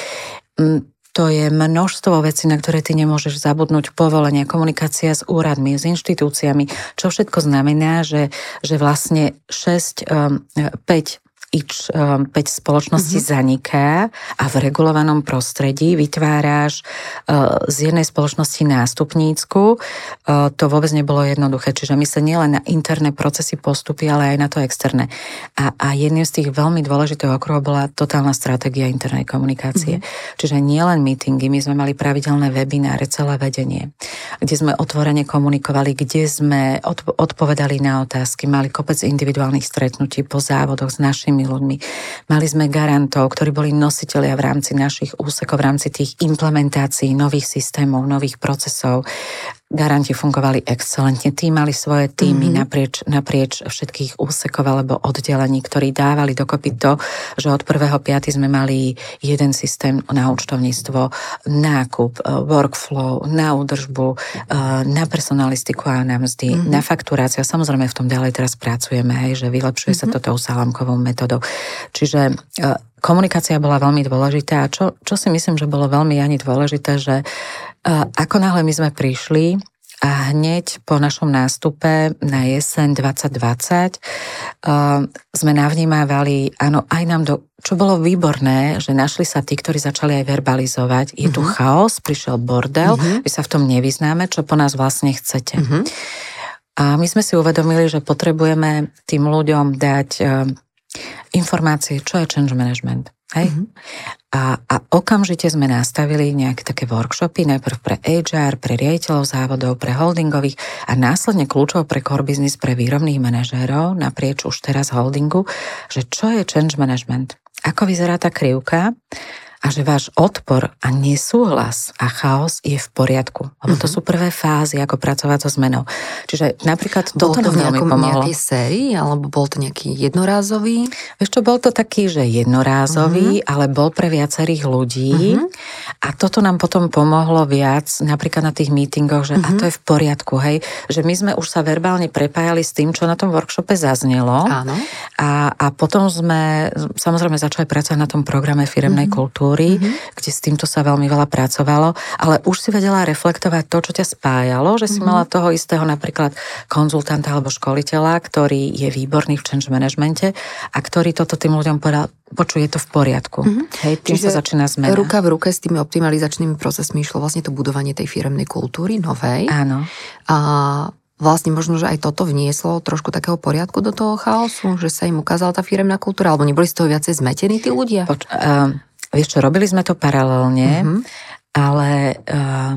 to je množstvo vecí, na ktoré ty nemôžeš zabudnúť. Povolenia, komunikácia s úradmi, s inštitúciami, čo všetko znamená, že, že vlastne 6, 5 ič 5 um, spoločností mm-hmm. zaniká a v regulovanom prostredí vytváráš uh, z jednej spoločnosti nástupnícku. Uh, to vôbec nebolo jednoduché, čiže my sa nielen na interné procesy postupy, ale aj na to externé. A, a jedným z tých veľmi dôležitých okruhov bola totálna stratégia internej komunikácie. Mm-hmm. Čiže nielen meetingy, my sme mali pravidelné webináre, celé vedenie, kde sme otvorene komunikovali, kde sme odpovedali na otázky, mali kopec individuálnych stretnutí po závodoch s našimi inými ľuďmi. Mali sme garantov, ktorí boli nositeľia v rámci našich úsekov, v rámci tých implementácií nových systémov, nových procesov Garanti fungovali excelentne, tí mali svoje týmy mm-hmm. naprieč, naprieč všetkých úsekov alebo oddelení, ktorí dávali dokopy to, že od 1.5. sme mali jeden systém na účtovníctvo, nákup, e, workflow, na údržbu, e, na personalistiku a na mzdy, mm-hmm. na fakturáciu. Samozrejme v tom ďalej teraz pracujeme, hej, že vylepšuje mm-hmm. sa to tou salamkovou metodou. Čiže e, komunikácia bola veľmi dôležitá a čo, čo si myslím, že bolo veľmi ani dôležité, že ako náhle my sme prišli a hneď po našom nástupe na jeseň 2020 sme navnímávali, áno, aj nám do, čo bolo výborné, že našli sa tí, ktorí začali aj verbalizovať. Je tu uh-huh. chaos, prišiel bordel, uh-huh. my sa v tom nevyznáme, čo po nás vlastne chcete. Uh-huh. A my sme si uvedomili, že potrebujeme tým ľuďom dať informácie, čo je change management. Hej? Mm-hmm. A, a okamžite sme nastavili nejaké také workshopy, najprv pre HR, pre riaditeľov závodov, pre holdingových a následne kľúčov pre core business pre výrobných manažérov naprieč už teraz holdingu, že čo je change management, ako vyzerá tá krivka, a že váš odpor a nesúhlas a chaos je v poriadku. Lebo to mhm. sú prvé fázy, ako pracovať so zmenou. Čiže napríklad bol toto to v nejakom, nejakej sérii, alebo bol to nejaký jednorázový? Vieš čo, bol to taký, že jednorázový, uh-huh. ale bol pre viacerých ľudí. Uh-huh. A toto nám potom pomohlo viac, napríklad na tých mítingoch, že uh-huh. a to je v poriadku, hej, že my sme už sa verbálne prepájali s tým, čo na tom workshope zaznelo. Áno. A, a potom sme samozrejme začali pracovať na tom programe firemnej uh-huh. kultúry kultúry, mm-hmm. kde s týmto sa veľmi veľa pracovalo, ale už si vedela reflektovať to, čo ťa spájalo, že si mm-hmm. mala toho istého napríklad konzultanta alebo školiteľa, ktorý je výborný v change managemente a ktorý toto tým ľuďom povedal, počuje to v poriadku. Mm-hmm. Hej, tým Čiže sa začína zmena. Ruka v ruke s tými optimalizačnými procesmi išlo vlastne to budovanie tej firemnej kultúry novej. Áno. A vlastne možno, že aj toto vnieslo trošku takého poriadku do toho chaosu, že sa im ukázala tá firemná kultúra, alebo neboli z toho viacej zmetení tí ľudia? Poč- uh, Vieš čo, robili sme to paralelne, mm-hmm. ale uh,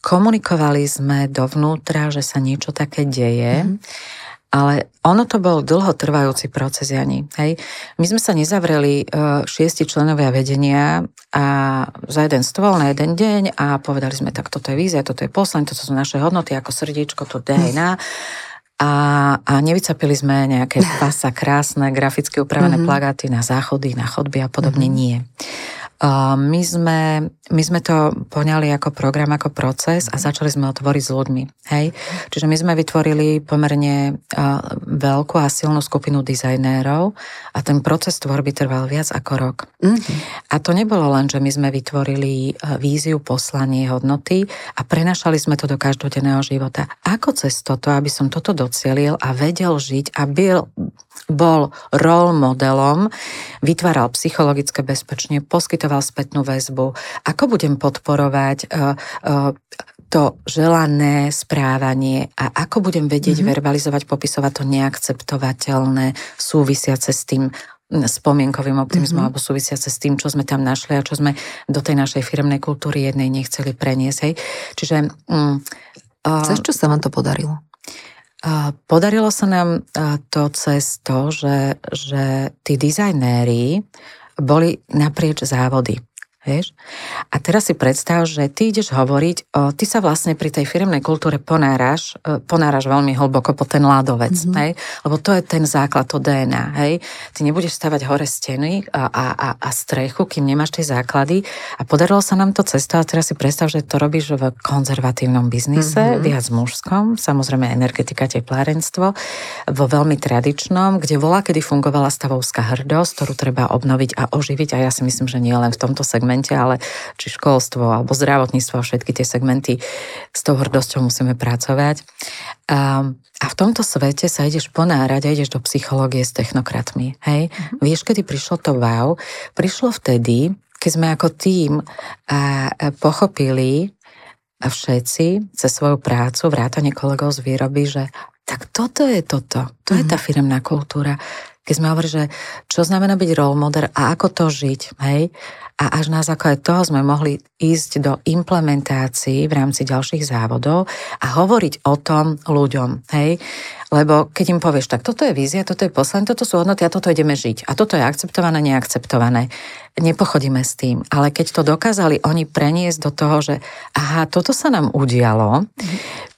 komunikovali sme dovnútra, že sa niečo také deje. Mm-hmm. Ale ono to bol dlhotrvajúci proces, Jani. Hej. My sme sa nezavreli uh, šiesti členovia vedenia a za jeden stôl na jeden deň a povedali sme, tak toto je vízia, toto je poslanie, toto sú naše hodnoty ako srdíčko, to DNA. A, a nevycapili sme nejaké pasa krásne, graficky upravené mm-hmm. plagáty na záchody, na chodby a podobne mm-hmm. nie. My sme, my sme to poňali ako program, ako proces a začali sme otvoriť s ľuďmi. Hej? Čiže my sme vytvorili pomerne veľkú a silnú skupinu dizajnérov a ten proces tvorby trval viac ako rok. Mm-hmm. A to nebolo len, že my sme vytvorili víziu, poslanie, hodnoty a prenašali sme to do každodenného života. Ako cez toto, aby som toto docielil a vedel žiť a byl, bol role modelom, vytváral psychologické bezpečne, poskytoval spätnú väzbu, ako budem podporovať uh, uh, to želané správanie a ako budem vedieť mm-hmm. verbalizovať, popisovať to neakceptovateľné, súvisiace s tým spomienkovým optimizmom mm-hmm. alebo súvisiace s tým, čo sme tam našli a čo sme do tej našej firmnej kultúry jednej nechceli preniesť. Hej. Čiže... Mm, uh, Cez čo sa vám to podarilo? Podarilo sa nám to cez to, že, že tí dizajnéri boli naprieč závody. Vieš? A teraz si predstav, že ty ideš hovoriť, o, ty sa vlastne pri tej firmnej kultúre ponáraš, e, ponáraš veľmi hlboko po ten ľadovec, mm-hmm. hej? lebo to je ten základ, to DNA. Hej? Ty nebudeš stavať hore steny a, a, a strechu, kým nemáš tie základy. A podarilo sa nám to cesto, a teraz si predstav, že to robíš v konzervatívnom biznise, mm-hmm. viac mužskom, samozrejme energetika, teplárenstvo, vo veľmi tradičnom, kde volá, kedy fungovala stavovská hrdosť, ktorú treba obnoviť a oživiť. A ja si myslím, že nie len v tomto segmente segmente, ale či školstvo alebo zdravotníctvo a všetky tie segmenty s tou hrdosťou musíme pracovať. A, a v tomto svete sa ideš ponárať a ideš do psychológie s technokratmi. Hej? Mm-hmm. Vieš, kedy prišlo to wow? Prišlo vtedy, keď sme ako tým a, a pochopili a všetci cez svoju prácu, vrátane kolegov z výroby, že tak toto je toto, to mm-hmm. je tá mhm. firmná kultúra. Keď sme hovorili, že čo znamená byť role model a ako to žiť, hej? A až na základe toho sme mohli ísť do implementácií v rámci ďalších závodov a hovoriť o tom ľuďom, hej? Lebo keď im povieš, tak toto je vízia, toto je poslanie, toto sú hodnoty a toto ideme žiť. A toto je akceptované, neakceptované. Nepochodíme s tým. Ale keď to dokázali oni preniesť do toho, že aha, toto sa nám udialo,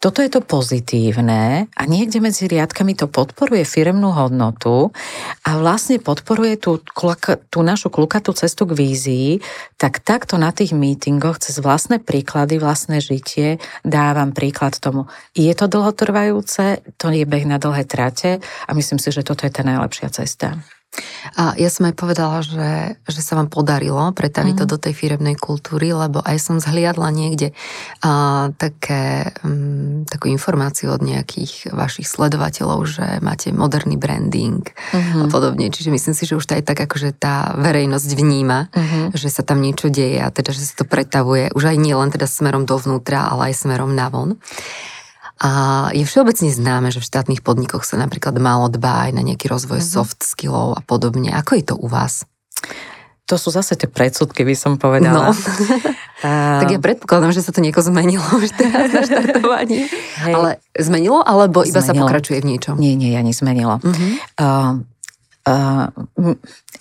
toto je to pozitívne a niekde medzi riadkami to podporuje firemnú hodnotu a vlastne podporuje tú, tú našu klukatú cestu k vízii, tak takto na tých mítingoch cez vlastné príklady, vlastné žitie dávam príklad tomu. Je to dlhotrvajúce, to je beh na dlhé trate a myslím si, že toto je tá najlepšia cesta. A ja som aj povedala, že, že sa vám podarilo pretaviť mm-hmm. to mhm. do tej firemnej kultúry, lebo aj som zhliadla niekde a, také, m, mm, takú informáciu od nejakých vašich sledovateľov, že máte moderný branding mm-hmm. a podobne. Čiže myslím si, že už aj tak akože tá verejnosť vníma, mm-hmm. že sa tam niečo deje a teda, že sa to pretavuje už aj nie len teda smerom dovnútra, ale aj smerom navon. A je všeobecne známe, že v štátnych podnikoch sa napríklad málo dbá aj na nejaký rozvoj mm-hmm. soft skillov a podobne. Ako je to u vás? To sú zase tie predsudky, by som povedala. No. A... tak ja predpokladám, že sa to nieko zmenilo už teraz na štartovaní. Hej. Ale zmenilo, alebo iba zmenilo. sa pokračuje v niečom? Nie, nie, ani zmenilo. Uh-huh. Uh,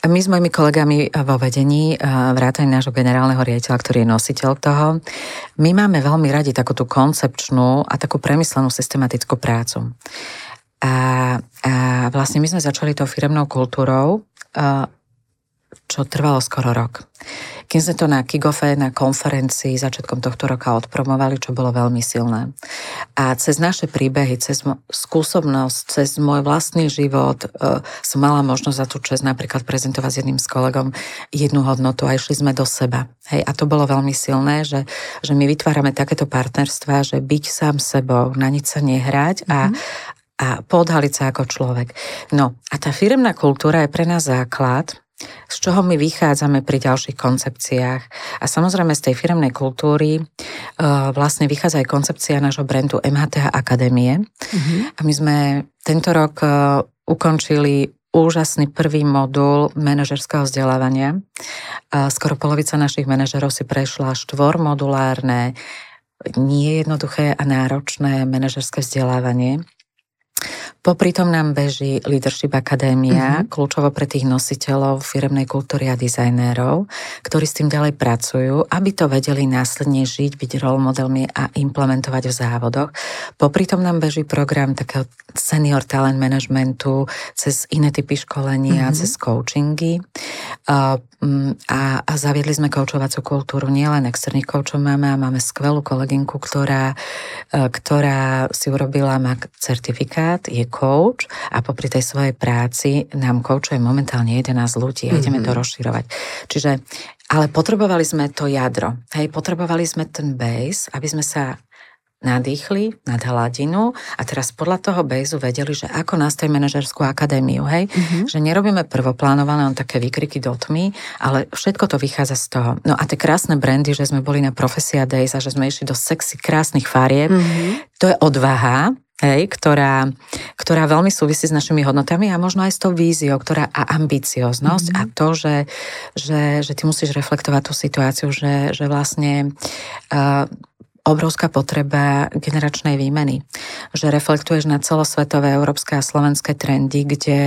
my s mojimi kolegami vo vedení, vrátane nášho generálneho riaditeľa, ktorý je nositeľ toho, my máme veľmi radi takú tú koncepčnú a takú premyslenú systematickú prácu. A, a vlastne my sme začali tou firemnou kultúrou, čo trvalo skoro rok. Keď sme to na Kigofe, na konferencii začiatkom tohto roka odpromovali, čo bolo veľmi silné. A cez naše príbehy, cez skúsobnosť, cez môj vlastný život uh, som mala možnosť za tú časť napríklad prezentovať s jedným s kolegom jednu hodnotu a išli sme do seba. Hej, a to bolo veľmi silné, že, že my vytvárame takéto partnerstva, že byť sám sebou, na nič sa nehrať a, mm-hmm a podhaliť sa ako človek. No a tá firmná kultúra je pre nás základ, z čoho my vychádzame pri ďalších koncepciách. A samozrejme z tej firmnej kultúry uh, vlastne vychádza aj koncepcia nášho brandu MHTH Akadémie. Mm-hmm. A my sme tento rok uh, ukončili úžasný prvý modul manažerského vzdelávania. Uh, skoro polovica našich manažerov si prešla štvormodulárne, nie jednoduché a náročné manažerské vzdelávanie. Popri tom nám beží Leadership Akadémia, uh-huh. kľúčovo pre tých nositeľov firemnej kultúry a dizajnérov, ktorí s tým ďalej pracujú, aby to vedeli následne žiť, byť role modelmi a implementovať v závodoch. Popri tom nám beží program takého senior talent managementu cez iné typy školenia, uh-huh. cez coachingy. A, a, a zaviedli sme koučovacú kultúru. Nielen externých koučov máme a máme skvelú kolegynku, ktorá, e, ktorá si urobila má certifikát, je coach a popri tej svojej práci nám coachuje momentálne 11 ľudí a mm-hmm. ideme to mhm. rozširovať. Čiže, ale potrebovali sme to jadro. Hej, potrebovali sme ten base, aby sme sa nadýchli nad hladinu a teraz podľa toho bejzu vedeli, že ako nastaviť manažerskú akadémiu, hej? Mm-hmm. Že nerobíme prvoplánované len také výkriky do tmy, ale všetko to vychádza z toho. No a tie krásne brandy, že sme boli na Profesia Days a že sme išli do sexy krásnych farieb, mm-hmm. to je odvaha, hej, ktorá, ktorá veľmi súvisí s našimi hodnotami a možno aj s tou víziou, ktorá a ambicioznosť mm-hmm. a to, že, že, že ty musíš reflektovať tú situáciu, že, že vlastne uh, obrovská potreba generačnej výmeny. Že reflektuješ na celosvetové európske a slovenské trendy, kde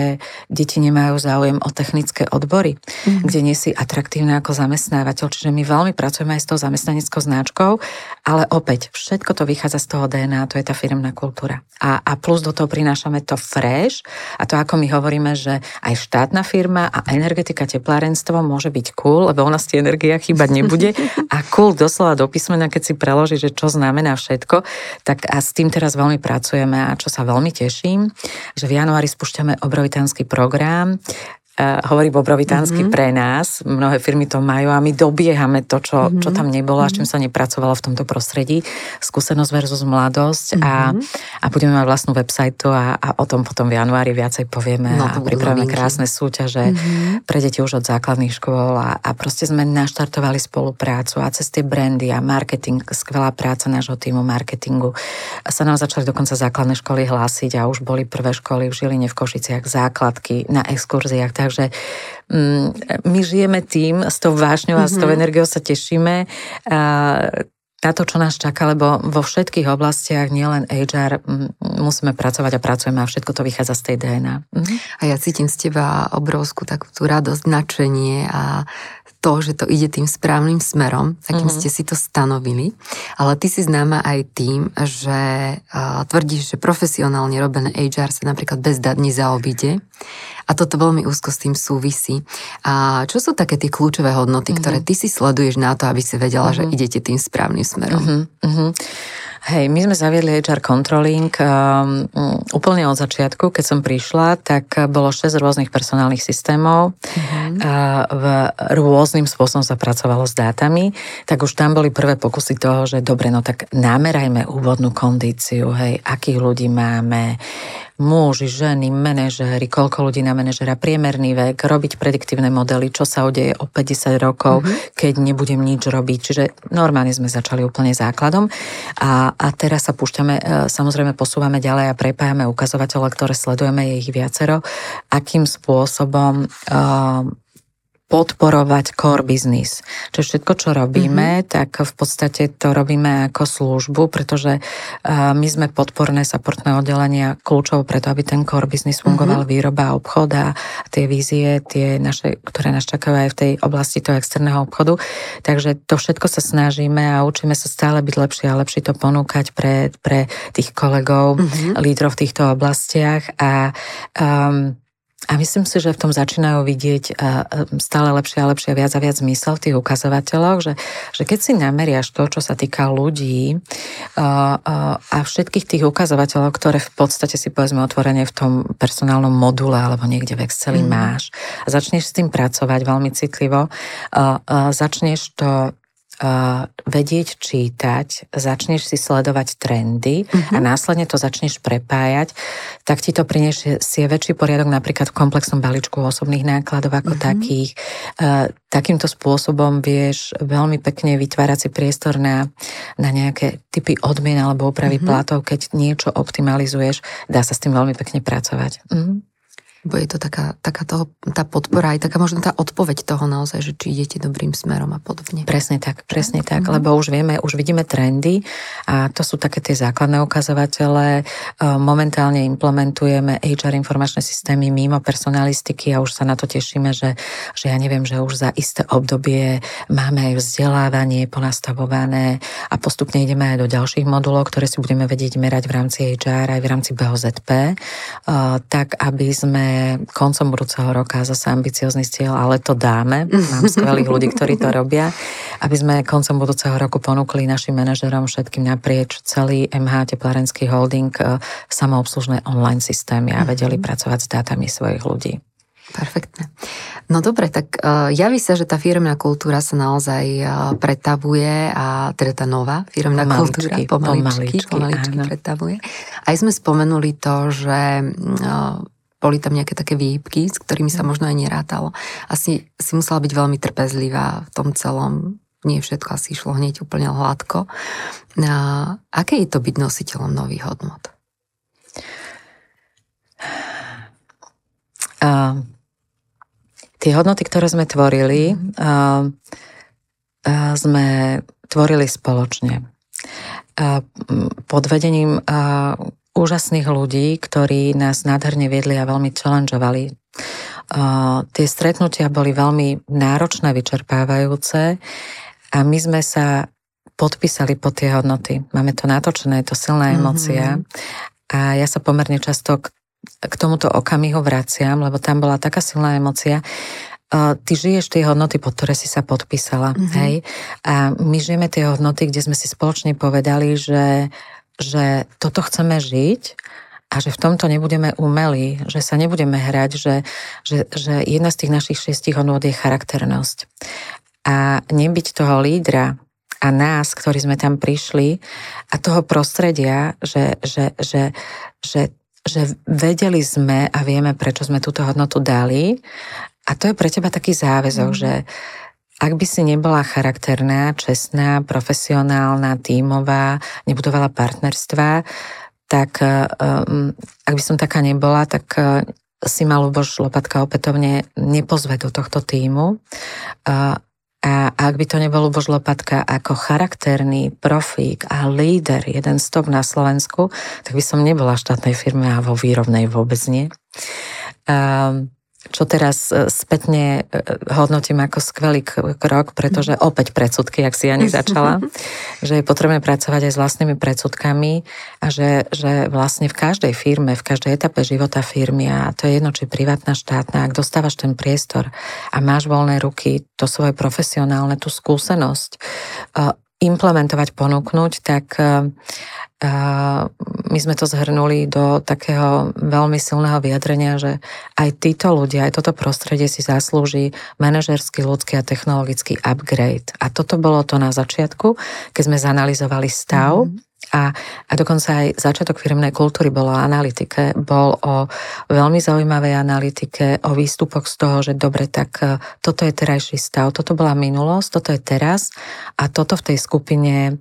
deti nemajú záujem o technické odbory, mm. kde nie si atraktívna ako zamestnávateľ. Čiže my veľmi pracujeme aj s tou zamestnaneckou značkou, ale opäť všetko to vychádza z toho DNA, to je tá firmná kultúra. A, a plus do toho prinášame to fresh a to ako my hovoríme, že aj štátna firma a energetika, teplárenstvo môže byť cool, lebo u nás tie energia chýbať nebude a cool doslova do písmena, keď si preložíš, že čo znamená všetko, tak a s tým teraz veľmi pracujeme a čo sa veľmi teším, že v januári spúšťame obrovitánsky program, hovorí Bobrovitánsky mm-hmm. pre nás. Mnohé firmy to majú a my dobiehame to, čo, mm-hmm. čo tam nebolo a s čím mhm. sa nepracovalo v tomto prostredí. Skúsenosť versus mladosť mm-hmm. a, mhm. a budeme mať vlastnú website a, a o tom potom v januári viacej povieme no, a pripravíme krásne súťaže mm-hmm. pre deti už od základných škôl a, a proste sme naštartovali spoluprácu a cez tie brandy a marketing, skvelá práca nášho týmu marketingu. A sa nám začali dokonca základné školy hlásiť a už boli prvé školy v Žiline, v Košiciach, základky na exkurziách Takže mm, my žijeme tým, s tou vášňou a mm-hmm. s tou mhm. energiou sa tešíme. A na to, čo nás čaká, lebo vo všetkých oblastiach, nielen HR, musíme pracovať a pracujeme a všetko to vychádza z tej DNA. Mhm. A ja cítim z teba obrovskú takú tú radosť, nadšenie a to, že to ide tým správnym smerom, akým mm-hmm. ste si to stanovili. Ale ty si známa aj tým, že uh, tvrdíš, že profesionálne robené HR sa napríklad bez dát nezaobíde. A toto veľmi úzko s tým súvisí. A čo sú také tie kľúčové hodnoty, mm-hmm. ktoré ty si sleduješ na to, aby si vedela, mm-hmm. že mhm. idete tým správnym smerom? Mm-hmm. Hej, my sme zaviedli HR controlling um, úplne od začiatku, keď som prišla, tak bolo 6 rôznych personálnych systémov. Mm-hmm. Uh, v rôznym spôsobom sa pracovalo s dátami, tak už tam boli prvé pokusy toho, že dobre, no tak namerajme úvodnú kondíciu, hej, akých ľudí máme, muži, ženy, manažéri, koľko ľudí na manažera, priemerný vek, robiť prediktívne modely, čo sa udeje o 50 rokov, mm-hmm. keď nebudem nič robiť. Čiže normálne sme začali úplne základom a, a teraz sa púšťame, e, samozrejme posúvame ďalej a prepájame ukazovatele, ktoré sledujeme, je ich viacero, akým spôsobom uh, podporovať core business. Čiže všetko, čo robíme, mm-hmm. tak v podstate to robíme ako službu, pretože uh, my sme podporné supportné oddelenia kľúčov preto, aby ten core business fungoval, mm-hmm. výroba, obchod a tie vízie, tie naše, ktoré nás čakajú aj v tej oblasti toho externého obchodu. Takže to všetko sa snažíme a učíme sa stále byť lepšie a lepšie to ponúkať pre, pre tých kolegov, mm-hmm. lídrov v týchto oblastiach a um, a myslím si, že v tom začínajú vidieť stále lepšie a lepšie viac a viac zmysel v tých ukazovateľoch, že, že keď si nameriaš to, čo sa týka ľudí a všetkých tých ukazovateľov, ktoré v podstate si povedzme otvorene v tom personálnom module alebo niekde v Exceli mm. máš a začneš s tým pracovať veľmi citlivo, začneš to vedieť čítať, začneš si sledovať trendy uh-huh. a mhm. následne to začneš prepájať, tak ti to priniesie si väčší poriadok napríklad v komplexnom balíčku osobných nákladov ako uh-huh. takých. Takýmto spôsobom vieš veľmi pekne vytvárať si priestor na, na nejaké typy odmien alebo úpravy uh-huh. platov, keď niečo optimalizuješ, dá sa s tým veľmi pekne pracovať. Uh-huh. Bo je to taká, taká toho, tá podpora, aj taká možno tá odpoveď toho naozaj, že či idete dobrým smerom a podobne. Presne tak, presne tak, mm-hmm. lebo už vieme, už vidíme trendy a to sú také tie základné ukazovatele. E, momentálne implementujeme HR informačné systémy mimo personalistiky a už sa na to tešíme, že, že ja neviem, že už za isté obdobie máme aj vzdelávanie ponastavované a postupne ideme aj do ďalších modulov, ktoré si budeme vedieť merať v rámci HR aj v rámci BOZP, e, tak aby sme koncom budúceho roka zase ambiciózny cieľ, ale to dáme. Mám skvelých ľudí, ktorí to robia, aby sme koncom budúceho roku ponúkli našim manažerom všetkým naprieč celý MH Teplárenský holding e, samoobslužné online systémy a vedeli mm-hmm. pracovať s dátami svojich ľudí. Perfektne. No dobre, tak uh, javí sa, že tá firmná kultúra sa naozaj uh, pretavuje a teda tá nová firmná kultúra pomaličky, pomaličky, pomaličky pretavuje. Aj sme spomenuli to, že boli tam nejaké také výhybky, s ktorými sa možno aj nerátalo. Asi si musela byť veľmi trpezlivá v tom celom. Nie všetko asi išlo hneď úplne hladko. A aké je to byť nositeľom nových hodnot? Uh, tie hodnoty, ktoré sme tvorili, uh, uh, sme tvorili spoločne. Pod vedením úžasných ľudí, ktorí nás nádherne viedli a veľmi challengeovali. Uh, tie stretnutia boli veľmi náročné, vyčerpávajúce a my sme sa podpísali po tie hodnoty. Máme to natočené, je to silná emócia mm-hmm. a ja sa pomerne často k, k tomuto okamihu vraciam, lebo tam bola taká silná emócia. Ty žiješ tie hodnoty, pod ktoré si sa podpísala, mm-hmm. hej? A my žijeme tie hodnoty, kde sme si spoločne povedali, že že toto chceme žiť a že v tomto nebudeme umelí, že sa nebudeme hrať, že, že, že jedna z tých našich šiestich hodnôt je charakternosť. A nebyť toho lídra a nás, ktorí sme tam prišli a toho prostredia, že, že, že, že, že vedeli sme a vieme, prečo sme túto hodnotu dali. A to je pre teba taký záväzok, mm. že ak by si nebola charakterná, čestná, profesionálna, tímová, nebudovala partnerstva, tak um, ak by som taká nebola, tak uh, si ma Luboš Lopatka opätovne nepozve do tohto týmu. A ak by to nebol Bož Lopatka ako charakterný profík a líder, jeden stop na Slovensku, tak by som nebola v štátnej firme a vo výrobnej vôbec nie. Um, čo teraz e, spätne e, hodnotím ako skvelý krok, pretože opäť predsudky, ak si Jani začala, že je potrebné pracovať aj s vlastnými predsudkami a že, že vlastne v každej firme, v každej etape života firmy, a to je jedno, či privátna, štátna, ak dostávaš ten priestor a máš voľné ruky, to svoje profesionálne, tú skúsenosť e, implementovať, ponúknuť, tak my sme to zhrnuli do takého veľmi silného vyjadrenia, že aj títo ľudia, aj toto prostredie si zaslúži manažerský, ľudský a technologický upgrade. A toto bolo to na začiatku, keď sme zanalizovali stav mm-hmm a, a dokonca aj začiatok firmnej kultúry bol o analytike, bol o veľmi zaujímavej analytike, o výstupoch z toho, že dobre, tak e, toto je terajší stav, toto bola minulosť, toto je teraz a toto v tej skupine e,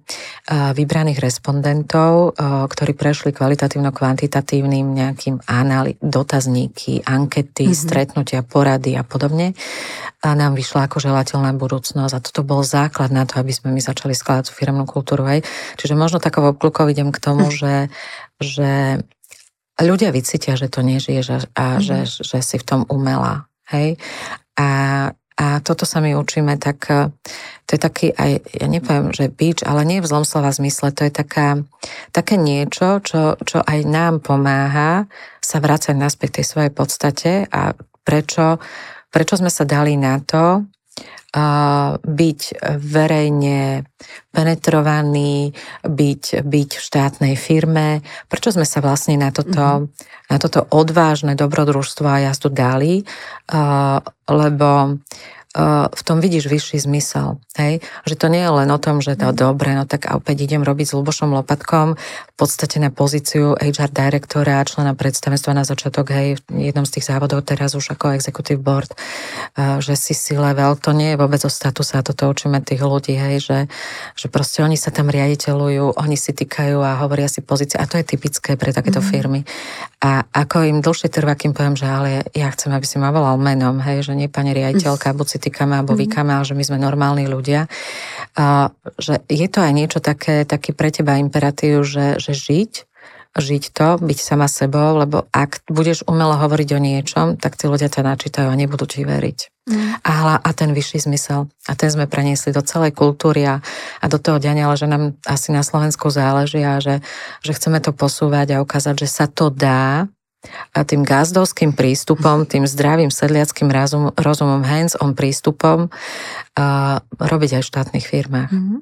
vybraných respondentov, e, ktorí prešli kvalitatívno-kvantitatívnym nejakým anali- dotazníky, ankety, mm-hmm. stretnutia, porady a podobne, a nám vyšla ako želateľná budúcnosť a toto bol základ na to, aby sme my začali skladať firmnú kultúru. Hej. Čiže možno takovou obklukov idem k tomu, hm. že, že ľudia vycítia, že to nežije a, a mm. že, že si v tom umela. Hej? A, a toto sa my učíme, tak to je taký aj, ja nepoviem, že bič, ale nie v zlom slova zmysle, to je taká, také niečo, čo, čo aj nám pomáha sa vrácať naspäť tej svojej podstate a prečo, prečo sme sa dali na to, byť verejne penetrovaný, byť, byť v štátnej firme. Prečo sme sa vlastne na toto, mm-hmm. na toto odvážne dobrodružstvo a jazdu dali? Lebo v tom vidíš vyšší zmysel. Hej? Že to nie je len o tom, že to mm. dobre, no tak a opäť idem robiť s Lubošom Lopatkom podstate na pozíciu HR direktora člena predstavenstva na začiatok, hej, v jednom z tých závodov teraz už ako executive board, že si si level, to nie je vôbec o statuse a toto učíme tých ľudí, hej, že, že proste oni sa tam riaditeľujú, oni si týkajú a hovoria si pozície a to je typické pre takéto mm. firmy. A ako im dlhšie trvá, kým poviem, že ale ja chcem, aby si ma volal menom, hej, že nie pani riaditeľka, buď si týkame alebo mm-hmm. vykame, ale že my sme normálni ľudia. A, že je to aj niečo také, taký pre teba imperatív, že, že žiť, žiť to, byť sama sebou, lebo ak budeš umelo hovoriť o niečom, tak tí ľudia ťa načítajú a nebudú ti veriť. Mm. A, a ten vyšší zmysel. A ten sme preniesli do celej kultúry a, a do toho diania, ale že nám asi na Slovensku záleží a že, že chceme to posúvať a ukázať, že sa to dá a tým gazdovským prístupom, tým zdravým sedliackým rozum, rozumom, hands-on prístupom uh, robiť aj v štátnych firmách. Mm-hmm.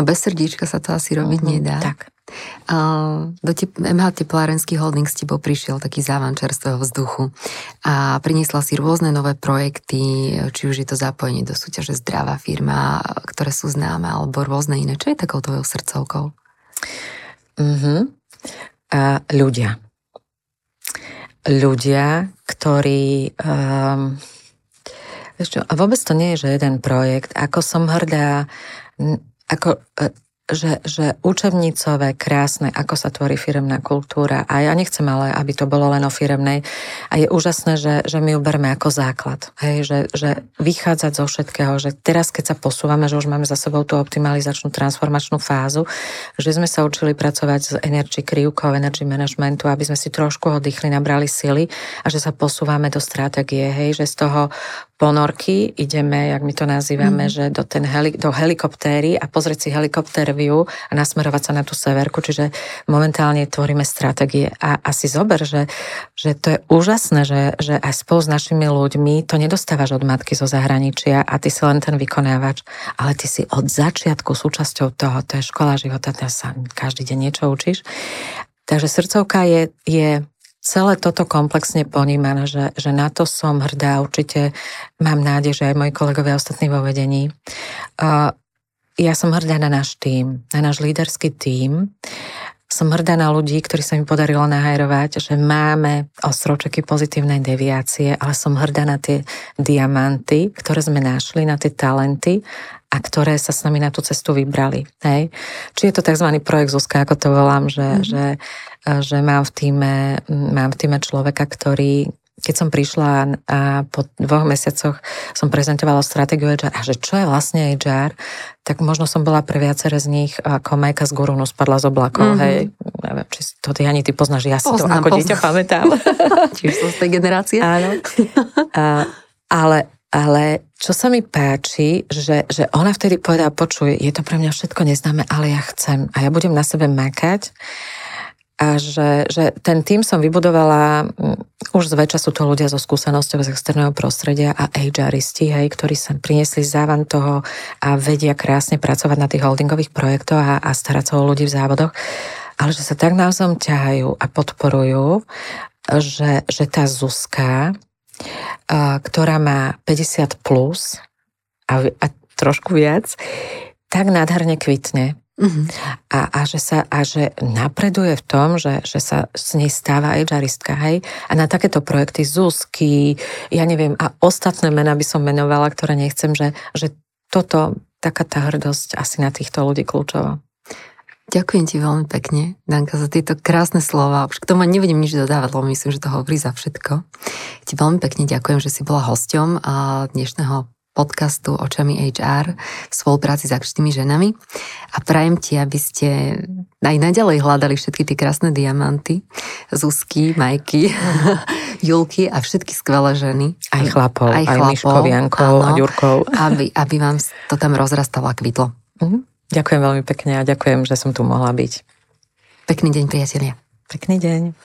No bez srdíčka sa to asi robiť mm-hmm. nedá. Tak. Uh, do te- MH Teplárenský holding s tebou prišiel taký závan čerstvého vzduchu a priniesla si rôzne nové projekty, či už je to zapojenie do súťaže Zdravá firma, ktoré sú známe, alebo rôzne iné. Čo je takou tvojou srdcovkou? Mm-hmm. A ľudia ľudia, ktorí... Um, čo, a vôbec to nie je, že jeden projekt. Ako som hrdá, ako e, že, že učebnicové, krásne, ako sa tvorí firemná kultúra. A ja nechcem ale, aby to bolo len o firemnej. A je úžasné, že, že my ju berme ako základ. Hej, že, že vychádzať zo všetkého, že teraz, keď sa posúvame, že už máme za sebou tú optimalizačnú transformačnú fázu, že sme sa učili pracovať s energy krivkou, energy managementu, aby sme si trošku oddychli, nabrali sily a že sa posúvame do stratégie, hej, že z toho ponorky, ideme, jak my to nazývame, mm. že do, ten heli, do helikoptéry a pozrieť si helikoptér view a nasmerovať sa na tú severku, čiže momentálne tvoríme stratégie. A asi zober, že, že to je úžasné, že, že aj spolu s našimi ľuďmi to nedostávaš od matky zo zahraničia a ty si len ten vykonávač, ale ty si od začiatku súčasťou toho, to je škola života, ty sa každý deň niečo učíš. Takže srdcovka je, je celé toto komplexne ponímané, že, že na to som hrdá. Určite mám nádej, že aj moji kolegovia ostatní vo vedení. Uh, ja som hrdá na náš tým, na náš líderský tým. Som hrdá na ľudí, ktorí sa mi podarilo nahajrovať, že máme ostročeky pozitívnej deviácie, ale som hrdá na tie diamanty, ktoré sme našli, na tie talenty a ktoré sa s nami na tú cestu vybrali. Hej? Či je to tzv. projekt Zuzka, ako to volám, že, mm-hmm. že, že mám, v týme, mám v týme človeka, ktorý keď som prišla a po dvoch mesiacoch som prezentovala stratégiu HR a že čo je vlastne HR, tak možno som bola pre viaceré z nich ako Majka z Gurunu spadla z oblakov, mm-hmm. hej. Neviem, či to ty ani ty poznáš, ja si poznám, to ako poznám. dieťa pamätám. Čiže som z tej generácie. Áno. A, ale, ale čo sa mi páči, že, že ona vtedy povedala, počuj, je to pre mňa všetko neznáme, ale ja chcem a ja budem na sebe makať a že, že ten tým som vybudovala, mm, už zväčša sú to ľudia so skúsenosťou z externého prostredia a HRisti, hej, ktorí sa priniesli závan toho a vedia krásne pracovať na tých holdingových projektoch a, a starať sa o ľudí v závodoch, ale že sa tak navzájom ťahajú a podporujú, že, že tá Zuzka, ktorá má 50 plus a, a trošku viac, tak nádherne kvitne Uh-huh. A, a, že sa, a že napreduje v tom, že, že sa z nej stáva aj žaristka, hej? A na takéto projekty Zuzky, ja neviem, a ostatné mená by som menovala, ktoré nechcem, že, že toto, taká tá hrdosť asi na týchto ľudí kľúčová. Ďakujem ti veľmi pekne, Danka, za tieto krásne slova. Už k tomu nevedem nič dodávať, lebo myslím, že to hovorí za všetko. Ti veľmi pekne ďakujem, že si bola hosťom dnešného podcastu Očami HR v spolupráci s akčnými ženami a prajem ti, aby ste aj naďalej hľadali všetky tie krásne diamanty, Zuzky, Majky, Julky a všetky skvelé ženy. Aj chlapov, aj, aj Miškov, Jankov áno, a Ďurkov. Aby, aby vám to tam rozrastalo a kvitlo. Mhm. Ďakujem veľmi pekne a ďakujem, že som tu mohla byť. Pekný deň, priatelia. Pekný deň.